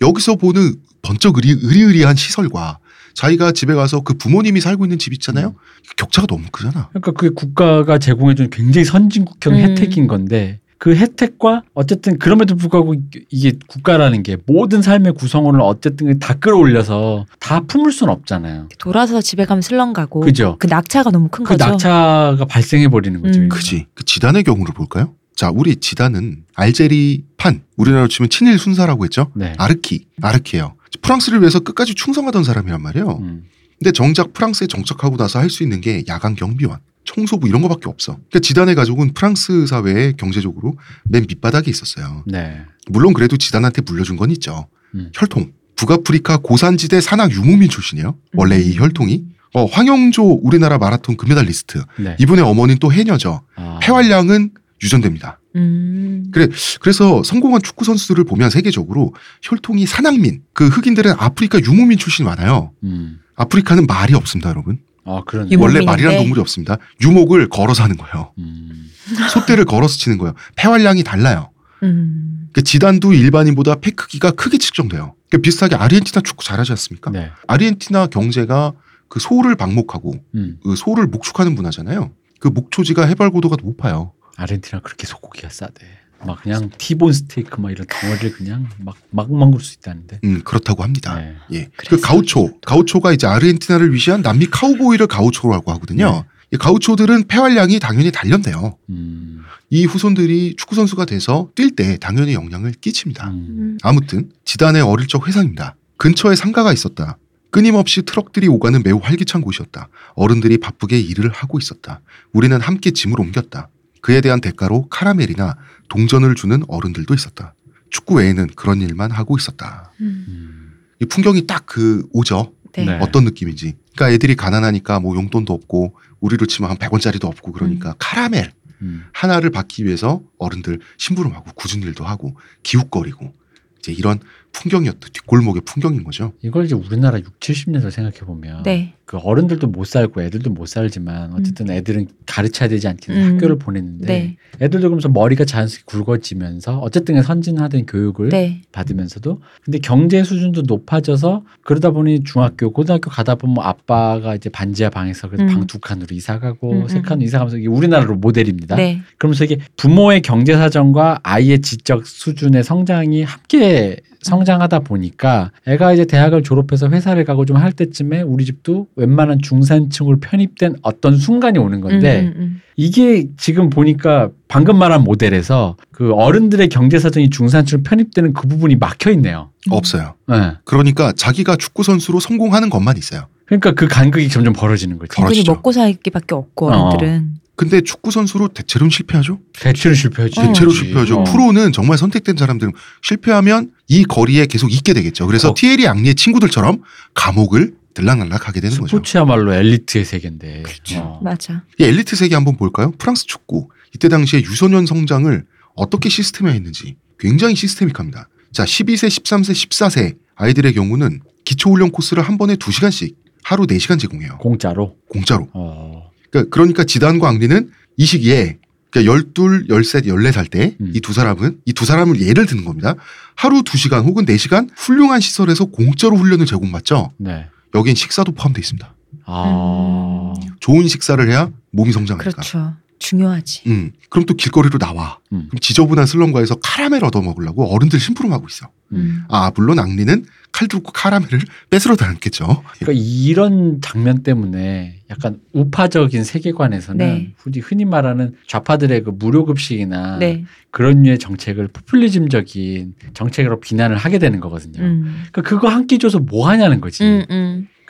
여기서 보는 번쩍 의리, 의리의리한 시설과 자기가 집에 가서 그 부모님이 살고 있는 집 있잖아요. 격차가 너무 크잖아. 그러니까 그게 국가가 제공해주는 굉장히 선진국형 음. 혜택인 건데 그 혜택과 어쨌든 그럼에도 불구하고 이게 국가라는 게 모든 삶의 구성원을 어쨌든 다 끌어올려서 다 품을 수는 없잖아요. 돌아서 집에 가면 슬렁 가고 그죠? 그 낙차가 너무 큰 그 거죠. 낙차가 발생해 버리는 거죠. 음. 그지. 그 지단의 경우를 볼까요? 자, 우리 지단은 알제리 판, 우리나라로 치면 친일 순사라고 했죠. 네. 아르키, 아르키예요. 프랑스를 위해서 끝까지 충성하던 사람이란 말이에요. 음. 근데 정작 프랑스에 정착하고 나서 할 수 있는 게 야간 경비원, 청소부 이런 거밖에 없어. 그러니까 지단의 가족은 프랑스 사회의 경제적으로 맨 밑바닥에 있었어요. 네. 물론 그래도 지단한테 물려준 건 있죠. 음. 혈통. 북아프리카 고산지대 산악 유목민 출신이에요. 원래 이 음. 혈통이. 어, 황영조 우리나라 마라톤 금메달리스트. 네. 이분의 어머니는 또 해녀죠. 아. 폐활량은 유전됩니다. 음. 그래, 그래서 성공한 축구 선수들을 보면 세계적으로 혈통이 산악민, 그 흑인들은 아프리카 유목민 출신이 많아요. 음. 아프리카는 말이 없습니다, 여러분. 아 그런. 유목- 원래? 말이라는 동물이 없습니다. 유목을 걸어서 하는 거예요. 음. 소떼를 걸어서 치는 거예요. 폐활량이 달라요. 음. 그 지단도 일반인보다 폐 크기가 크게 측정돼요. 그 비슷하게 아르헨티나 축구 잘하지 않습니까? 네. 아르헨티나 경제가 그 소를 방목하고 음. 그 소를 목축하는 문화잖아요. 그 목초지가 해발 고도가 높아요. 아르헨티나 그렇게 소고기가 싸대. 막 그냥 티본 스테이크 막 이런 덩어리를 그냥 막 막 먹을 수 있다는데. 음 그렇다고 합니다. 네. 예. 그 그래서 가우초, 가우초가 이제 아르헨티나를 위시한 남미 카우보이를 가우초라고 하거든요. 네. 이 가우초들은 폐활량이 당연히 단련돼요. 음. 이 후손들이 축구 선수가 돼서 뛸 때 당연히 영향을 끼칩니다. 음. 음. 아무튼 지단의 어릴 적 회상입니다. 근처에 상가가 있었다. 끊임없이 트럭들이 오가는 매우 활기찬 곳이었다. 어른들이 바쁘게 일을 하고 있었다. 우리는 함께 짐을 옮겼다. 그에 대한 대가로 카라멜이나 동전을 주는 어른들도 있었다. 축구 외에는 그런 일만 하고 있었다. 음. 음. 이 풍경이 딱 그 오죠. 네. 네. 어떤 느낌인지. 그러니까 애들이 가난하니까 뭐 용돈도 없고 우리로 치면 한 100원짜리도 없고 그러니까 카라멜 음. 하나를 받기 위해서 어른들 심부름하고 굳은 일도 하고 기웃거리고 이제 이런 풍경이었던 뒷골목의 풍경인 거죠. 이걸 이제 우리나라 6, 70년대 생각해 보면 네. 그 어른들도 못 살고 애들도 못 살지만 어쨌든 애들은 가르쳐야 되지 않겠는 음. 학교를 보냈는데 네. 애들도 그러면서 머리가 자연스럽게 굵어지면서 어쨌든 선진화된 교육을 네. 받으면서도 근데 경제 수준도 높아져서 그러다 보니 중학교 고등학교 가다 보면 뭐 아빠가 이제 반지하 방에서 그래서 음. 방두 칸으로 이사 가고 음, 세 음. 칸으로 이사 가면서 이게 우리나라로 모델입니다. 네. 그러면서 이게 부모의 경제 사정과 아이의 지적 수준의 성장이 함께 성장하다 보니까 애가 이제 대학을 졸업해서 회사를 가고 좀 할 때쯤에 우리 집도 웬만한 중산층으로 편입된 어떤 순간이 오는 건데 음, 음, 음. 이게 지금 보니까 방금 말한 모델에서 그 어른들의 경제 사정이 중산층으로 편입되는 그 부분이 막혀 있네요. 음. 없어요. 네. 그러니까 자기가 축구 선수로 성공하는 것만 있어요. 그러니까 그 간극이 점점 벌어지는 거죠. 벌어- 단순히 벌어지죠. 먹고 살기밖에 없고 어. 어른들은 근데 축구 선수로 대체로는 실패하죠. 대체로 실패하지. 어. 대체로. 실패하죠. 어. 프로는 정말 선택된 사람들은 실패하면 이 거리에 계속 있게 되겠죠. 그래서 어. 티에리 앙리의 친구들처럼 감옥을 들락날락 하게 되는 거죠. 스포츠야말로 엘리트의 세계인데. 어. 맞아. 이 엘리트 세계 한번 볼까요? 프랑스 축구. 이때 당시에 유소년 성장을 어떻게 시스템화했는지 굉장히 시스테믹합니다. 자, 12세, 13세, 14세 아이들의 경우는 기초훈련 코스를 한 번에 2시간씩 하루 4시간 제공해요. 공짜로. 공짜로. 어. 그러니까, 그러니까 지단과 앙리는 이 시기에 그러니까 12, 13, 14살 때이 음. 두 사람은 이 두 사람을 예를 드는 겁니다. 하루 2시간 혹은 4시간 훌륭한 시설에서 공짜로 훈련을 제공받죠. 네. 여긴 식사도 포함되어 있습니다. 아. 좋은 식사를 해야 몸이 성장하니까. 그렇죠. 중요하지. 음, 그럼 또 길거리로 나와. 음. 그럼 지저분한 슬럼가에서 카라멜 얻어 먹으려고 어른들 심부름하고 있어. 음. 아, 물론 앙리는 칼 들고 카라멜을 뺏으러 다녔겠죠. 그러니까 이런 장면 때문에 약간 우파적인 세계관에서는 네. 흔히 흔히 말하는 좌파들의 그 무료급식이나 네. 그런 류의 정책을 포퓰리즘적인 정책으로 비난을 하게 되는 거거든요. 음. 그러니까 그거 한 끼 줘서 뭐 하냐는 거지.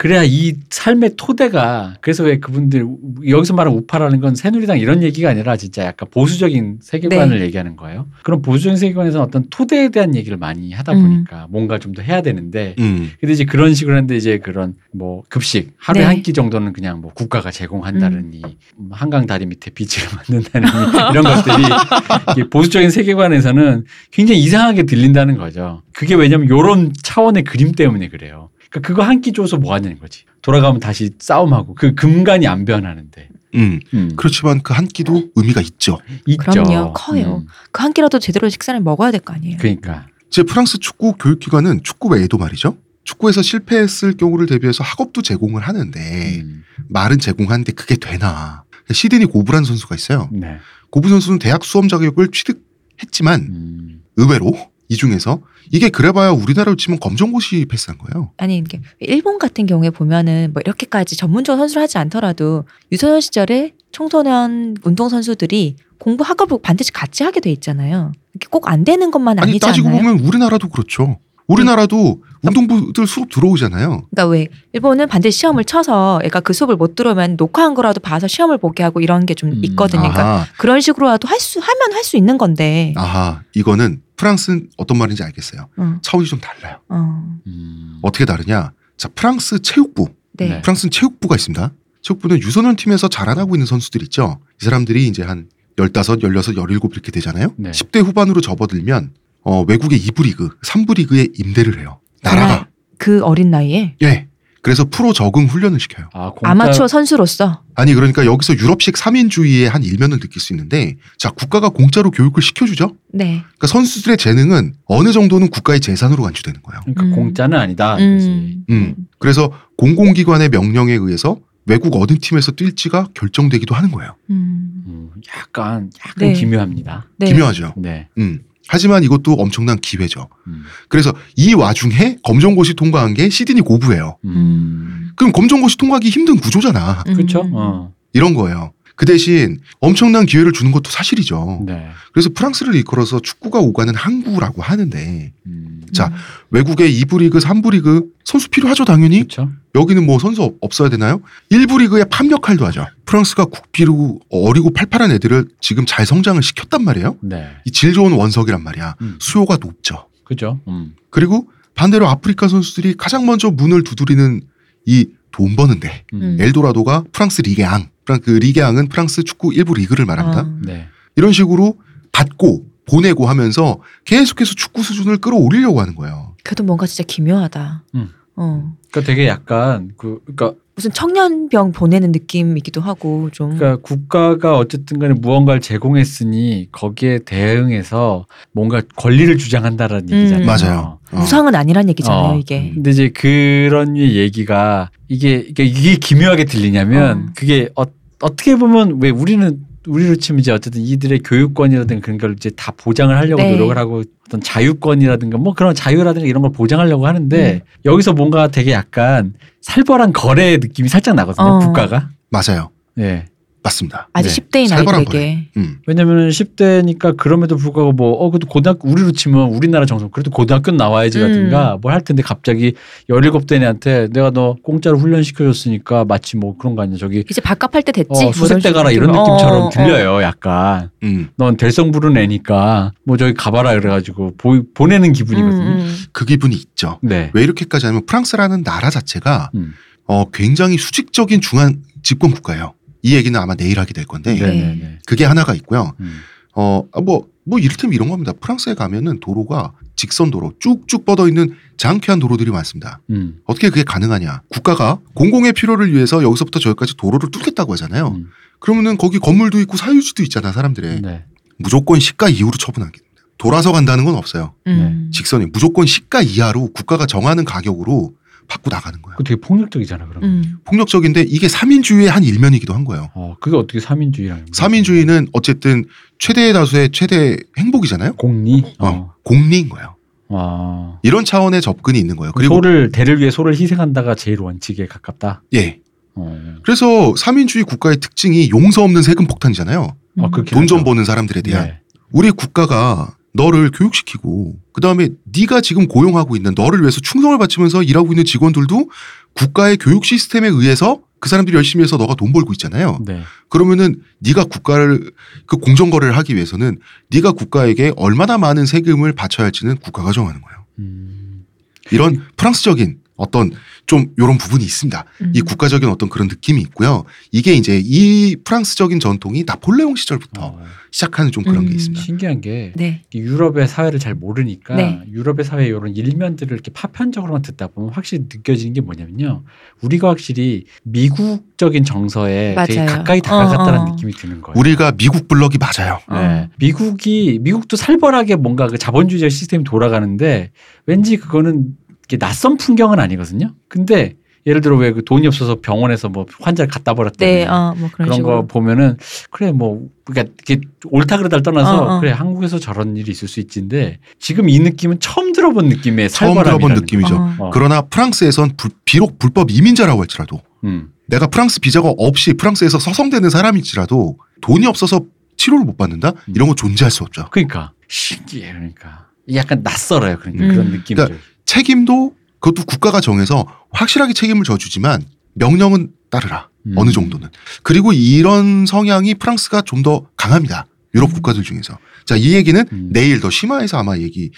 음, 음. 그래야 이 삶의 토대가 그래서 왜 그분들 여기서 말하는 우파라는 건 새누리당 이런 얘기가 아니라 진짜 약간 보수적인 세계관을 네. 얘기하는 거예요. 그런 보수적인 세계관에서 어떤 토대에 대한 얘기를 많이 하다 음. 보니까 뭔가 좀 더 해야 되는데 음, 근데 이제 그런 식으로 하는데 이제 그런 뭐 급식 하루에 네. 한끼 정도는 그냥 뭐 국가가 제공한다느니 음, 한강 다리 밑에 비치를 <laughs> 만든다느니 <laughs> 이런 것들이 보수적인 세계관에서는 굉장히 이상하게 들린다는 거죠. 그게 왜냐면 요런 차원의 그림 때문에 그래요. 그러니까 그거 한 끼 줘서 뭐 하냐는 거지. 돌아가면 다시 싸움하고 그 금간이 안 변하는데. 음. 음. 그렇지만 그 한 끼도 의미가 있죠. 있죠. 그럼요. 커요. 음. 그한 끼라도 제대로 식사를 먹어야 될 거 아니에요. 그러니까. 제 프랑스 축구 교육기관은 축구 외에도 말이죠. 축구에서 실패했을 경우를 대비해서 학업도 제공을 하는데 음. 말은 제공하는데 그게 되나. 시드니 고브란 선수가 있어요. 네. 고브 선수는 대학 수험 자격을 취득했지만 음. 의외로 이 중에서 이게 그래봐야 우리나라로 치면 검정고시 패스한 거예요. 아니 이게 일본 같은 경우에 보면은 뭐 이렇게까지 전문적으로 선수를 하지 않더라도 유소년 시절에 청소년 운동 선수들이 공부 학업을 반드시 같이 하게 돼 있잖아요. 이게 꼭 안 되는 것만 아니 아니지 따지고 않나요? 보면 우리나라도 그렇죠. 우리나라도 운동부들 수업 들어오잖아요. 그러니까 왜 일본은 반드시 시험을 쳐서 애가 그 수업을 못 들어오면 녹화한 거라도 봐서 시험을 보게 하고 이런 게좀 음. 있거든요. 그러니까 아하, 그런 식으로라도 할 수 하면 할 수 있는 건데. 아하, 이거는 프랑스는 어떤 말인지 알겠어요. 어, 차원이 좀 달라요. 어, 음. 어떻게 다르냐? 자, 프랑스 체육부. 네. 네. 프랑스는 체육부가 있습니다. 체육부는 유소년 팀에서 자라나고 있는 선수들 있죠. 이 사람들이 이제 한 15, 16, 17 이렇게 되잖아요. 네. 10대 후반으로 접어들면 어, 외국의 2부 리그, 3부 리그에 임대를 해요. 나라가. 그 어린 나이에 예. 그래서 프로 적응 훈련을 시켜요. 아, 공짜- 아마추어 선수로서 아니 그러니까 여기서 유럽식 3인주의의 한 일면을 느낄 수 있는데 자 국가가 공짜로 교육을 시켜주죠. 네. 그러니까 선수들의 재능은 어느 정도는 국가의 재산으로 간주되는 거예요. 그러니까 음. 공짜는 아니다. 이거지. 음. 그래서 공공기관의 명령에 의해서 외국 어느 팀에서 뛸지가 결정되기도 하는 거예요. 음. 음, 약간 약간 네. 기묘합니다. 네. 기묘하죠. 네. 음. 하지만 이것도 엄청난 기회죠. 음. 그래서 이 와중에 검정고시 통과한 게 시드니 고부예요. 음. 음. 그럼 검정고시 통과하기 힘든 구조잖아. 그렇죠. 음. 어. 이런 거예요. 그 대신 엄청난 기회를 주는 것도 사실이죠. 네. 그래서 프랑스를 이끌어서 축구가 오가는 항구라고 하는데 음. 자, 외국의 2부 리그, 3부 리그 선수 필요하죠 당연히. 그렇죠. 여기는 뭐 선수 없- 없어야 되나요? 1부 리그의 팝 역할도 하죠. 프랑스가 국비로 어리고 팔팔한 애들을 지금 잘 성장을 시켰단 말이에요. 네. 이 질 좋은 원석이란 말이야. 음. 수요가 높죠. 그죠. 음. 그리고 반대로 아프리카 선수들이 가장 먼저 문을 두드리는 이 돈 버는데 음. 엘도라도가 프랑스 리그앙. 프랑- 그 리그앙은 프랑스 축구 1부 리그를 말합니다. 어. 네. 이런 식으로 받고 보내고 하면서 계속해서 축구 수준을 끌어올리려고 하는 거예요. 그래도 뭔가 진짜 기묘하다. 음. 어. 그러니까 되게 약간 그 그러니까 무슨 청년병 보내는 느낌이기도 하고 좀. 그러니까 국가가 어쨌든 간에 무언가를 제공했으니 거기에 대응해서 뭔가 권리를 주장한다라는 음. 얘기잖아요. 맞아요. 어. 우상은 아니란 얘기잖아요, 어. 이게. 근데 이제 그런 얘기가 이게 이게, 이게 기묘하게 들리냐면 어. 그게 어, 어떻게 보면 왜 우리는 우리로 치면 이제 어쨌든 이들의 교육권이라든가 그런 걸 이제 다 보장을 하려고 네. 노력을 하고 어떤 자유권이라든가 뭐 그런 자유라든가 이런 걸 보장하려고 하는데 여기서 뭔가 되게 약간 살벌한 거래 느낌이 살짝 나거든요. 어. 국가가. 맞아요. 예. 맞습니다. 아직 네. 10대인 살벌한 아이들에게. 음. 왜냐면 10대니까 그럼에도 불구하고 뭐, 어, 그래도 고등학교, 우리로 치면 우리나라 정서, 그래도 고등학교는 나와야지라든가 뭘할 텐데 갑자기 17대 애한테 내가 너 공짜로 훈련시켜줬으니까 마치 뭐 그런 거 아니야. 저기, 이제 밥값 할 때 됐지. 어, 뭐 수색대 가라 이런. 느낌처럼 어, 어. 들려요. 약간. 음. 넌 될성 부른 애니까 뭐 저기 가봐라 그래가지고 보, 보내는 기분이거든요. 음, 음. 그 기분이 있죠. 네. 왜 이렇게까지 하면 프랑스라는 나라 자체가 음. 어, 굉장히 수직적인 중앙 집권 국가예요. 이 얘기는 아마 내일 하게 될 건데 네네네. 그게 하나가 있고요. 음. 어, 아, 뭐, 뭐 이를테면 이런 겁니다. 프랑스에 가면은 도로가 직선 도로 쭉쭉 뻗어 있는 장쾌한 도로들이 많습니다. 음. 어떻게 그게 가능하냐? 국가가 공공의 필요를 위해서 여기서부터 저기까지 도로를 뚫겠다고 하잖아요. 음. 그러면은 거기 건물도 있고 사유지도 있잖아, 사람들의. 네. 무조건 시가 이후로 처분하게 됩니다. 돌아서 간다는 건 없어요. 음. 직선이 무조건 시가 이하로 국가가 정하는 가격으로 받고 나가는 거예요. 되게 폭력적이잖아, 그러면. 음. 폭력적인데 이게 삼인주의의 한 일면이기도 한 거예요. 어, 그게 어떻게 삼인주의라는 거야? 삼인주의는 어쨌든 최대 다수의 최대 행복이잖아요. 공리? 어, 어. 공리인 거예요. 아. 이런 차원의 접근이 있는 거예요. 그리고 소를 대를 위해 소를 희생한다가 제일 원칙에 가깝다. 예. 어. 그래서 삼인주의 국가의 특징이 용서 없는 세금 폭탄이잖아요. 아, 음. 그렇게 돈좀 버는 사람들에 대한 네. 우리 국가가 너를 교육시키고 그다음에 네가 지금 고용하고 있는 너를 위해서 충성을 바치면서 일하고 있는 직원들도 국가의 교육 시스템에 의해서 그 사람들이 열심히 해서 너가 돈 벌고 있잖아요. 네. 그러면은 네가 국가를 그 공정 거래를 하기 위해서는 네가 국가에게 얼마나 많은 세금을 바쳐야 할지는 국가가 정하는 거예요. 음. 이런 프랑스적인 어떤 좀 이런 부분이 있습니다. 음. 이 국가적인 어떤 그런 느낌이 있고요. 이게 이제 이 프랑스적인 전통이 나폴레옹 시절부터 어. 시작하는 좀 그런 음. 게 있습니다. 신기한 게 네. 이 유럽의 사회를 잘 모르니까 네. 유럽의 사회 이런 일면들을 이렇게 파편적으로만 듣다 보면 확실히 느껴지는 게 뭐냐면요. 우리가 확실히 미국적인 정서에 되게 맞아요. 가까이 다가갔다는 어, 어. 느낌이 드는 거예요. 우리가 미국 블럭이 맞아요. 네. 미국이 미국도 살벌하게 뭔가 그 자본주의적 시스템이 돌아가는데 왠지 그거는 낯선 풍경은 아니거든요. 근데 예를 들어 왜 그 돈이 없어서 병원에서 뭐 환자를 갖다 버렸다는 네, 어, 뭐 그런, 그런. 거 보면은 그래 뭐 그러니까 이게 옳다 그르다를 떠나서 어, 어. 그래 한국에서 저런 일이 있을 수 있지인데 지금 이 느낌은 처음 들어본 느낌의 처음 들어본 느낌이죠. 어. 그러나 프랑스에선 불- 비록 불법 이민자라고 할지라도 음. 내가 프랑스 비자가 없이 프랑스에서 서성되는 사람일지라도 돈이 없어서 치료를 못 받는다? 음. 이런 거 존재할 수 없죠. 그러니까 신기해 그러니까 약간 낯설어요 그러니까 음. 그런 느낌들. 그러니까 책임도 그것도 국가가 정해서 확실하게 책임을 져주지만 명령은 따르라. 음. 어느 정도는. 그리고 이런 성향이 프랑스가 좀 더 강합니다. 유럽 음. 국가들 중에서. 자, 이 얘기는 음. 내일 더 심화해서 아마 얘기하게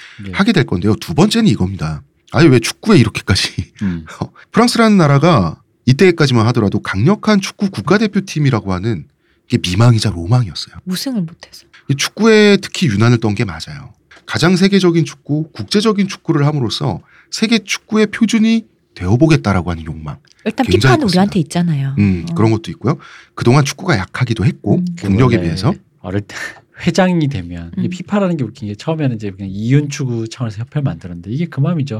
예. 될 건데요. 두 번째는 이겁니다. 아니, 왜 축구에 이렇게까지. 음. <laughs> 프랑스라는 나라가 이때까지만 하더라도 강력한 축구 국가대표팀이라고 하는 이게 미망이자 로망이었어요. 우승을 못해서. 이 축구에 특히 유난을 떤 게 맞아요. 가장 세계적인 축구, 국제적인 축구를 함으로써 세계 축구의 표준이 되어보겠다라고 하는 욕망. 일단 피파는 컸어요. 우리한테 있잖아요. 음, 어. 그런 것도 있고요. 그동안 축구가 약하기도 했고 음. 경력에 원래 비해서 어릴 때 회장이 되면 이 음. 피파라는 게 웃긴 게 처음에는 이제 그냥 이윤 추구 차원에서 협회를 만들었는데 이게 그 마음이죠.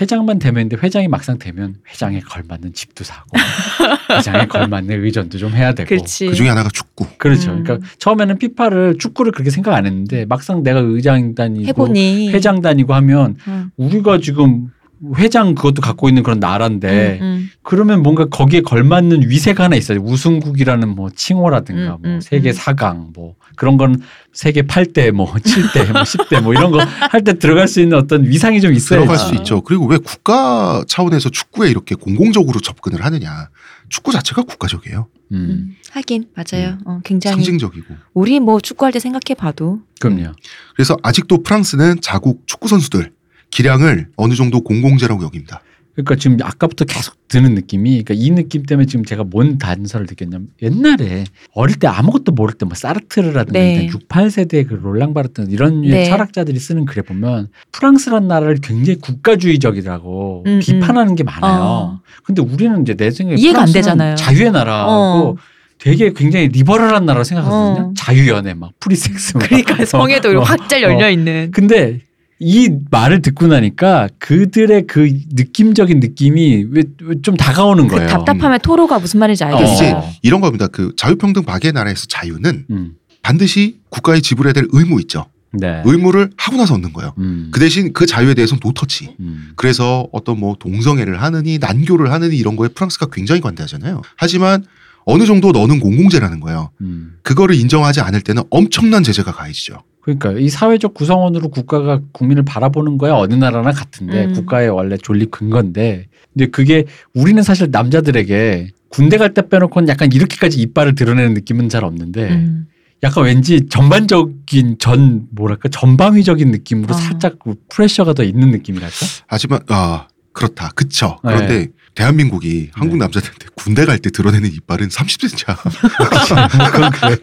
회장만 되면 근데 회장이 막상 되면 회장에 걸맞는 집도 사고 <laughs> 회장에 걸맞는 의전도 좀 해야 되고 그렇지. 그 중에 하나가 축구. 그렇죠. 음. 그러니까 처음에는 피파를 축구를 그렇게 생각 안 했는데 막상 내가 의장 다니고 해보니 회장 다니고 하면 음. 우리가 지금 회장 그것도 갖고 있는 그런 나라인데 음, 음. 그러면 뭔가 거기에 걸맞는 위세가 하나 있어요. 우승국이라는 뭐 칭호라든가 음, 뭐 음, 세계 음. 4강 뭐 그런 건 세계 8대 뭐 <laughs> 7대 뭐 10대 뭐 이런 거 할 때 들어갈 수 있는 어떤 위상이 좀 있어야 들어갈 수 있죠. 그리고 왜 국가 차원에서 축구에 이렇게 공공적으로 접근을 하느냐. 축구 자체가 국가적이에요. 음. 음. 하긴 맞아요. 어, 굉장히 상징적이고. 우리 뭐 축구할 때 생각해 봐도 그럼요. 그래서 아직도 프랑스는 자국 축구 선수들 기량을 어느 정도 공공재라고 여깁니다. 그러니까 지금 아까부터 계속 드는 느낌이 그러니까 이 느낌 때문에 지금 제가 뭔 단서를 느꼈냐면 옛날에 어릴 때 아무것도 모를 때 뭐 사르트르라든가 네. 6, 8세대 그 롤랑 바르트 이런 네. 철학자들이 쓰는 글에 보면 프랑스란 나라를 굉장히 국가주의적이라고 음, 비판하는 게 많아요. 어. 근데 우리는 이제 내 생각에 이해가 안 되잖아요. 자유의 나라고 어. 되게 굉장히 리버럴한 나라로 생각하거든요. 어. 자유연애 막 프리섹스 막. 그러니까 성에도 어. 확잘 열려 있는. 근데 이 말을 듣고 나니까 그들의 그 느낌적인 느낌이 왜 좀 다가오는 그 거예요. 답답함의 토로가 무슨 말인지 어. 이제 알겠어요. 이런 겁니다. 그 자유평등 박애의 나라에서 자유는 음. 반드시 국가에 지불해야 될 의무 있죠. 네. 의무를 하고 나서 얻는 거예요. 음. 그 대신 그 자유에 대해서는 no touch. 음. 그래서 어떤 뭐 동성애를 하느니 난교를 하느니 이런 거에 프랑스가 굉장히 관대하잖아요. 하지만 어느 정도 너는 공공재라는 거예요. 음. 그거를 인정하지 않을 때는 엄청난 제재가 가해지죠. 그러니까 이 사회적 구성원으로 국가가 국민을 바라보는 거야 어느 나라나 같은데 음. 국가의 원래 존립 근거인데 근데 그게 우리는 사실 남자들에게 군대 갈 때 빼놓고는 약간 이렇게까지 이빨을 드러내는 느낌은 잘 없는데 음. 약간 왠지 전반적인 전 뭐랄까 전방위적인 느낌으로 아. 살짝 그 프레셔가 더 있는 느낌이랄까? 하지만 아 그렇다. 그쵸. 네. 그런데 대한민국이 한국 남자들한테 군대 갈 때 드러내는 이빨은 30cm야. <laughs> 그건 그래.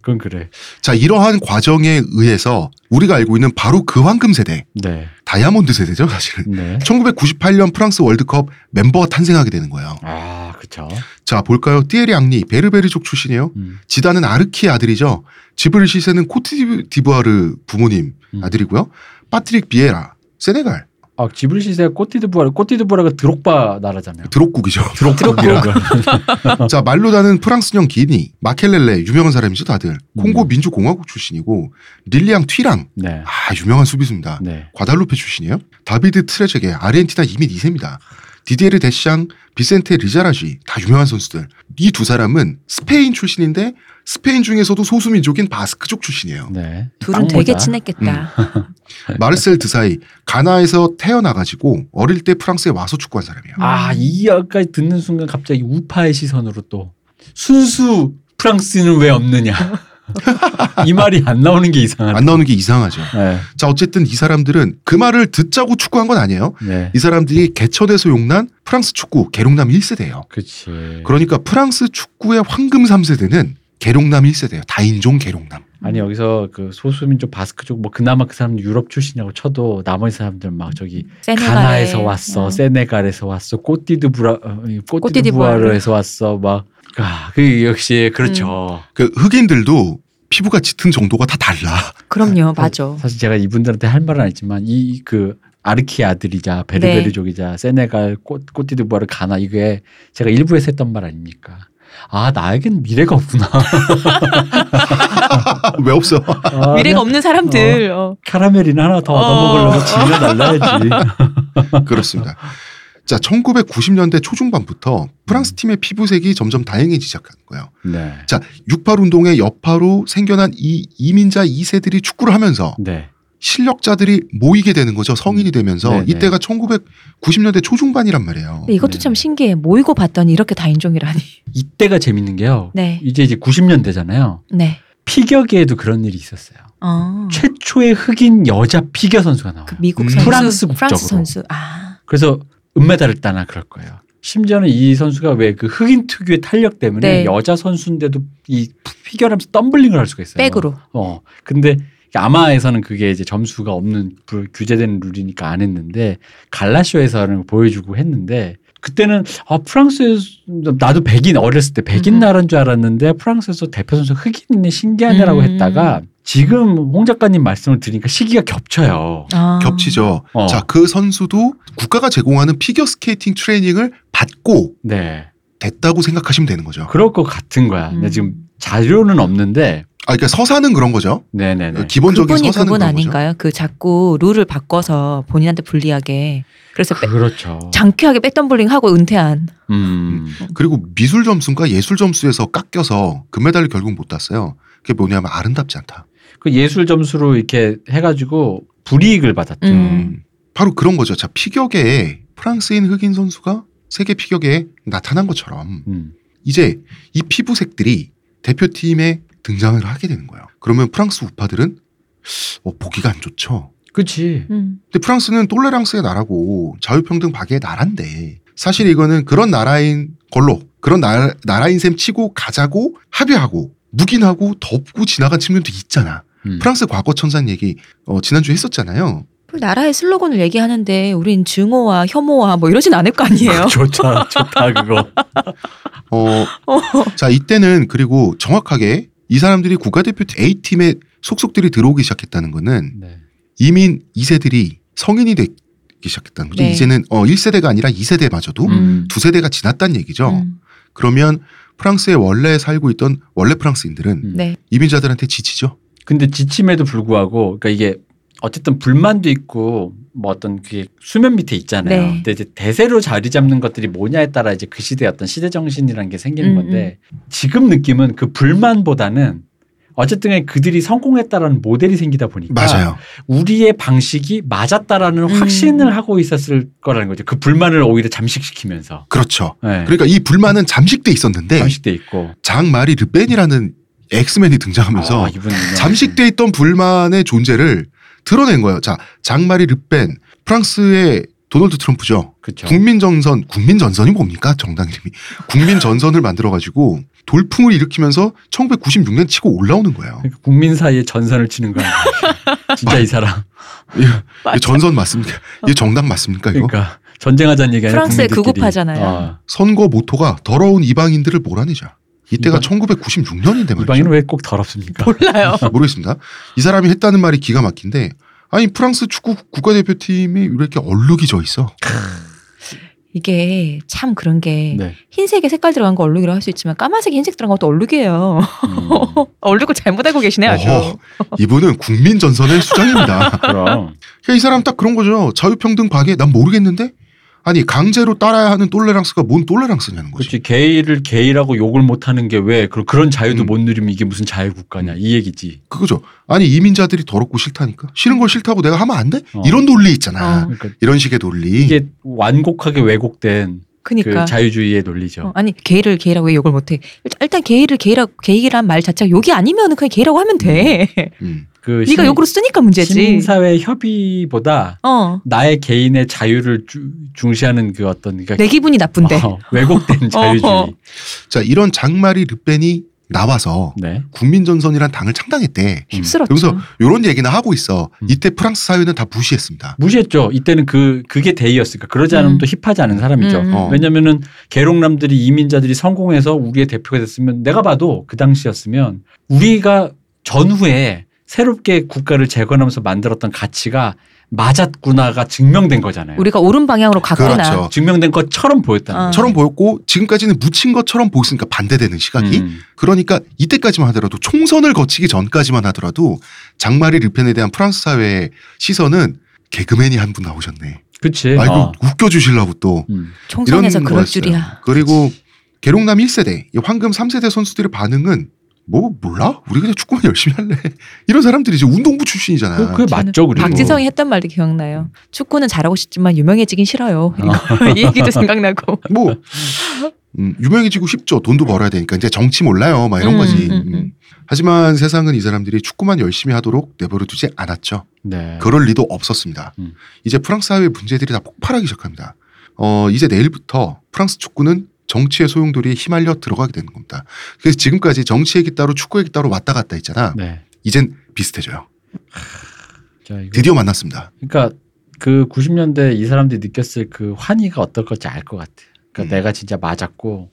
그건 그래. 자 이러한 과정에 의해서 우리가 알고 있는 바로 그 황금 세대 네. 다이아몬드 세대죠 사실은. 네. 1998년 프랑스 월드컵 멤버가 탄생하게 되는 거예요. 아, 그렇죠. 자 볼까요? 띠에리 앙리 베르베르족 출신이에요. 음. 지단은 아르키의 아들이죠. 지브릴 시세는 코트디부아르 부모님 음. 아들이고요. 파트릭 비에라 세네갈 아, 지브릴 시세가 꼬트디부아르, 꼬트디부아르가 드록바 나라잖아요. 드록국이죠. 드록국이라고. <laughs> 자 말로다는 프랑스령 기니 마켈렐레 유명한 사람이죠 다들. 콩고 음. 민주공화국 출신이고 릴리앙 튀랑 네. 아 유명한 수비수입니다. 네. 과달루페 출신이에요. 다비드 트레제게 아르헨티나 이민 2세입니다. 디디에 데샹, 비센테 리자라쥐 다 유명한 선수들. 이 두 사람은 스페인 출신인데 스페인 중에서도 소수민족인 바스크족 출신이에요. 네. 둘은 빵 되게. 친했겠다. <laughs> 마르셀 드사이 가나에서 태어나가지고 어릴 때 프랑스에 와서 축구한 사람이에요. 아, 이 여기까지 듣는 순간 갑자기 우파의 시선으로 또 순수 프랑스는 왜 없느냐. <laughs> 이 말이 안 나오는 게 이상하네. 안 나오는 게 이상하죠. 네. 자 어쨌든 이 사람들은 그 말을 듣자고 축구한 건 아니에요. 네. 이 사람들이 개천에서 용난 프랑스 축구 계룡남 1세대예요. 그렇지. 그러니까 프랑스 축구의 황금 3세대는 계룡남 1세대예요. 다인종 계룡남. 아니 여기서 그 소수민족 바스크족 뭐 그나마 그 사람들 유럽 출신이라고 쳐도 나머지 사람들 막 저기 세네갈에. 가나에서 왔어, 어. 세네갈에서 왔어, 꼬띠드부라, 어. 꼬띠드부아르에서 왔어, 막. 아, 그 역시 그렇죠. 그 흑인들도 피부가 짙은 정도가 다 달라. 그럼요, 맞아. 사실 제가 이분들한테 할 말은 아니지만 이 그 아르키 아들이자 베르베르족이자 세네갈 꼬, 꼬띠드부아르 가나 이게 제가 일부에서 했던 말 아닙니까? 아 나에겐 미래가 없구나. <laughs> 왜 없어? 아, 미래가 없는 사람들. 어. 카라멜이나 하나 더 얻어먹으려고 지면 날라야지. <laughs> 그렇습니다. 자, 1990년대 초중반부터 프랑스 팀의 피부색이 점점 다양해지기 시작한 거예요. 네. 자, 68 운동의 여파로 생겨난 이 이민자 2세들이 축구를 하면서 네. 실력자들이 모이게 되는 거죠. 성인이 되면서 네, 네. 이때가 1990년대 초중반이란 말이에요. 이것도 네. 참 신기해. 모이고 봤더니 이렇게 다인종이라니. 이때가 재밌는 게요. 네. 이제 이제 90년대잖아요. 네. 피겨계에도 그런 일이 있었어요. 어. 최초의 흑인 여자 피겨 선수가 나와요. 그 미국 음. 선수. 프랑스 국적으로. 프랑스 선수. 아. 그래서 은메달을 따나 그럴 거예요. 심지어는 이 선수가 왜 그 흑인 특유의 탄력 때문에 네. 여자 선수인데도 이 피겨하면서 덤블링을 할 수가 있어요. 백으로. 어. 근데 아마에서는 그게 이제 점수가 없는 불- 규제된 룰이니까 안 했는데 갈라쇼에서는 보여주고 했는데 그때는 아 프랑스에서 나도 백인 어렸을 때 백인 음. 나라인 줄 알았는데 프랑스에서 대표 선수 흑인이네 신기하네라고 음. 했다가 지금 홍 작가님 말씀을 들으니까 시기가 겹쳐요. 아. 겹치죠. 어. 자, 그 선수도 국가가 제공하는 피겨 스케이팅 트레이닝을 받고 네. 됐다고 생각하시면 되는 거죠. 그럴 것 같은 거야. 근데 음. 지금 자료는 없는데 아, 그러니까 서사는 그런 거죠. 네네네. 기본적인 그분이 서사는 그분 그런 거죠. 아닌가요? 그 자꾸 룰을 바꿔서 본인한테 불리하게 그래서 빼- 그렇죠. 장쾌하게 백덤블링 하고 은퇴한. 음. 그리고 미술 점수가 예술 점수에서 깎여서 금메달을 결국 못 땄어요. 그게 뭐냐면 아름답지 않다. 그 예술 점수로 이렇게 해가지고 불이익을 받았죠. 음. 바로 그런 거죠. 자, 피겨계에 프랑스인 흑인 선수가 세계 피겨계에 나타난 것처럼 음. 이제 이 피부색들이 대표팀에 등장을 하게 되는 거예요. 그러면 프랑스 우파들은 어, 보기가 안 좋죠. 그치. 음. 근데 프랑스는 똘레랑스의 나라고 자유평등 박애의 나라인데 사실 이거는 그런 나라인 걸로 그런 나, 나라인 셈 치고 가자고 합의하고 묵인하고 덮고 지나간 측면도 있잖아. 음. 프랑스 과거 천상 얘기 어, 지난주에 했었잖아요. 그 나라의 슬로건을 얘기하는데 우린 증오와 혐오와 뭐 이러진 않을 거 아니에요. <laughs> 좋다, 좋다, 그거. <laughs> 어, 자 이때는 그리고 정확하게 이 사람들이 국가대표팀 A팀에 속속들이 들어오기 시작했다는 거는 네. 이민 2세들이 성인이 되기 시작했다는 거죠. 네. 이제는 어 1세대가 아니라 2세대마저도 음. 두 세대가 지났다는 얘기죠. 음. 그러면 프랑스에 원래 살고 있던 원래 프랑스인들은 음. 네. 이민자들한테 지치죠. 근데 지침에도 불구하고, 그러니까 이게 어쨌든 불만도 있고, 뭐 어떤 그게 수면 밑에 있잖아요. 네. 근데 이제 대세로 자리 잡는 것들이 뭐냐에 따라 이제 그 시대의 어떤 시대 정신이라는 게 생기는 음, 건데, 지금 느낌은 그 불만보다는 어쨌든 간에 그들이 성공했다라는 모델이 생기다 보니까 맞아요. 우리의 방식이 맞았다라는 음. 확신을 하고 있었을 거라는 거죠. 그 불만을 오히려 잠식시키면서. 그렇죠. 네. 그러니까 이 불만은 잠식돼 있었는데 잠식돼 있고. 장 마리 르펜이라는 엑스맨이 등장하면서 아. 잠식돼 있던 불만의 존재를 드러낸 거예요. 자, 장 마리 르펜 프랑스의 도널드 트럼프죠. 그렇죠. 국민 전선, 국민 전선이 뭡니까? 정당 이름이. 국민 전선을 만들어 가지고 돌풍을 일으키면서 1996년 치고 올라오는 거예요. 그러니까 국민 사이에 전선을 치는 거야. <laughs> 진짜 이 사람. 이게 전선 맞습니까? 이게 정당 맞습니까? 이거? 그러니까 전쟁하자는 얘기 아니라 프랑스의 국민들끼리. 극우파잖아요. 어. 선거 모토가 더러운 이방인들을 몰아내자. 이때가 이방- 1996년인데 이 말이죠. 방에는 왜꼭 더럽습니까? 몰라요. 모르겠습니다. 이 사람이 했다는 말이 기가 막힌데 아니 프랑스 축구 국가대표팀이 이렇게 얼룩이 져 있어. 이게 참 그런 게 네. 흰색에 색깔 들어간 거 얼룩이라고 할 수 있지만 까만색에 흰색 들어간 것도 얼룩이에요. 음, <laughs> 얼룩을 잘못 알고 계시네요. 아주. 어허, 이분은 국민 전선의 수장입니다. <laughs> 그럼. 이 사람 딱 그런 거죠. 자유평등 박애 난 모르겠는데 아니 강제로 따라야 하는 똘레랑스가 뭔 똘레랑스냐는 거지. 그렇지. 게이를 게이라고 욕을 못하는 게 왜 그런 자유도 음. 못 누리면 이게 무슨 자유국가냐 이 얘기지. 그거죠. 아니 이민자들이 더럽고 싫다니까 싫은 걸 싫다고 내가 하면 안 돼? 어. 이런 논리 있잖아. 어. 그러니까 이런 식의 논리. 이게 완곡하게 왜곡된 그니까. 그 자유주의의 논리죠. 어, 아니 게이를 게이라고 왜 욕을 못해? 일단, 게이를 게이라 게이란 말 자체가 욕이 아니면 그냥 게이라고 하면 돼. 음. 그 네가 욕으로 쓰니까 문제지. 시민사회 협의보다 어. 나의 개인의 자유를 주- 중시하는 그 어떤 그러니까 내 기분이 나쁜데. 어, 왜곡된 <laughs> 자유주의. 어. 자 이런 장마리 르펜이 나와서 네. 국민전선이란 당을 창당했대. 휩쓸었죠. 여기서 이런 얘기는 하고 있어. 음. 이때 프랑스 사회는 다 무시했습니다. 무시했죠. 이때는 그 그게 대의였으니까 그러지 않으면 음. 또 힙하지 않은 사람이죠. 음, 음. 어. 왜냐면은 계룡남들이 이민자들이 성공해서 우리의 대표가 됐으면 내가 봐도 그 당시였으면 우리가 전후에 새롭게 국가를 재건하면서 만들었던 가치가 맞았구나가 증명된 거잖아요. 우리가 옳은 방향으로 갔구나. 그렇죠. 증명된 것처럼 보였다는 어. 처럼 보였고 지금까지는 묻힌 것처럼 보였으니까 반대되는 시각이. 음. 그러니까 이때까지만 하더라도 총선을 거치기 전까지만 하더라도 장마리 르펜에 대한 프랑스 사회의 시선은 개그맨이 한 분 나오셨네. 그치. 아이고 어. 웃겨주시려고 또 음. 총선에서 이런 그럴 거였어요. 줄이야. 그리고 계룡남 1세대, 이 황금 3세대 선수들의 반응은 뭐 몰라? 우리 그냥 축구만 열심히 할래. <laughs> 이런 사람들이 이제 운동부 출신이잖아. 그, 그게 맞죠, 그리고. 박지성이 했던 말도 기억나요. 축구는 잘하고 싶지만 유명해지긴 싫어요. 이거 <laughs> 이 얘기도 생각나고. <laughs> 뭐 음, 유명해지고 싶죠. 돈도 벌어야 되니까 이제 정치 몰라요. 막 이런 음, 거지. 음, 음. 음. 하지만 세상은 이 사람들이 축구만 열심히 하도록 내버려두지 않았죠. 네. 그럴 리도 없었습니다. 음. 이제 프랑스 사회 문제들이 다 폭발하기 시작합니다. 어, 이제 내일부터 프랑스 축구는 정치의 소용돌이에 휘말려 들어가게 되는 겁니다. 그래서 지금까지 정치 얘기 따로 축구 얘기 따로 왔다 갔다 했잖아. 네. 이젠 비슷해져요. 자, 이거 드디어 만났습니다. 그러니까 그 90년대 이 사람들이 느꼈을 그 환희가 어떨 건지 알 것 같아. 그러니까 음. 내가 진짜 맞았고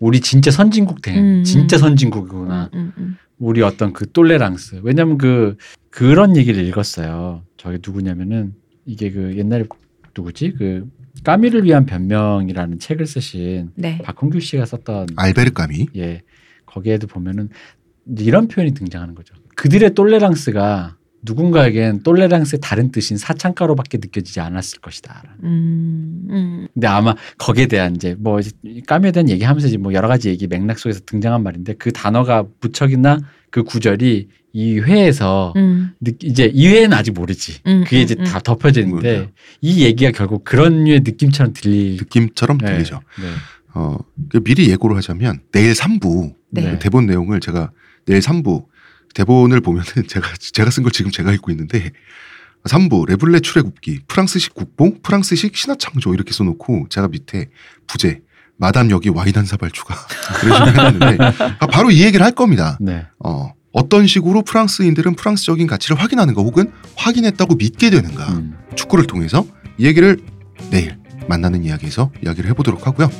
우리 진짜 선진국 대 음. 진짜 선진국이구나. 음, 음. 우리 어떤 그 똘레랑스. 왜냐면 그 그런 얘기를 읽었어요. 저게 누구냐면은 이게 그 옛날에 누구지? 그 까미를 위한 변명이라는 책을 쓰신 네. 박홍규 씨가 썼던 알베르 까미. 예 거기에도 보면은 이런 표현이 등장하는 거죠. 그들의 똘레랑스가 누군가에겐 똘레랑스의 다른 뜻인 사창가로밖에 느껴지지 않았을 것이다. 음, 음. 근데 아마 거기에 대한 이제 뭐 이제 까미에 대한 얘기하면서 이제 뭐 여러 가지 얘기 맥락 속에서 등장한 말인데 그 단어가 무척이나 그 구절이 이 회에서 음, 느- 이제 이 회는 아직 모르지. 음, 그게 이제 음, 다 덮여지는데. 이 얘기가 결국 그런 류의 느낌처럼 들릴 느낌처럼 네, 들리죠. 네. 어, 그 미리 예고를 하자면 내일 3부 네. 그 대본 내용을 제가 내일 3부 대본을 보면은 <laughs> 제가 제가 쓴 걸 지금 제가 읽고 있는데 3부 레블레 출애굽기 프랑스식 국뽕 프랑스식 신화 창조 이렇게 써놓고 제가 밑에 부제 마담 여기 와인 한 사발 추가 <laughs> 식으로 해놨는데 아, 바로 이 얘기를 할 겁니다. 네. 어, 어떤 식으로 프랑스인들은 프랑스적인 가치를 확인하는가 혹은 확인했다고 믿게 되는가 음. 축구를 통해서 이 얘기를 내일 만나는 이야기에서 이야기를 해보도록 하고요.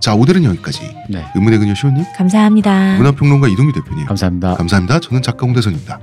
자 오늘은 여기까지 네. 의문의 그녀 시호님 감사합니다. 문화평론가 이동규 대표님 감사합니다. 감사합니다. 저는 작가 홍대선입니다.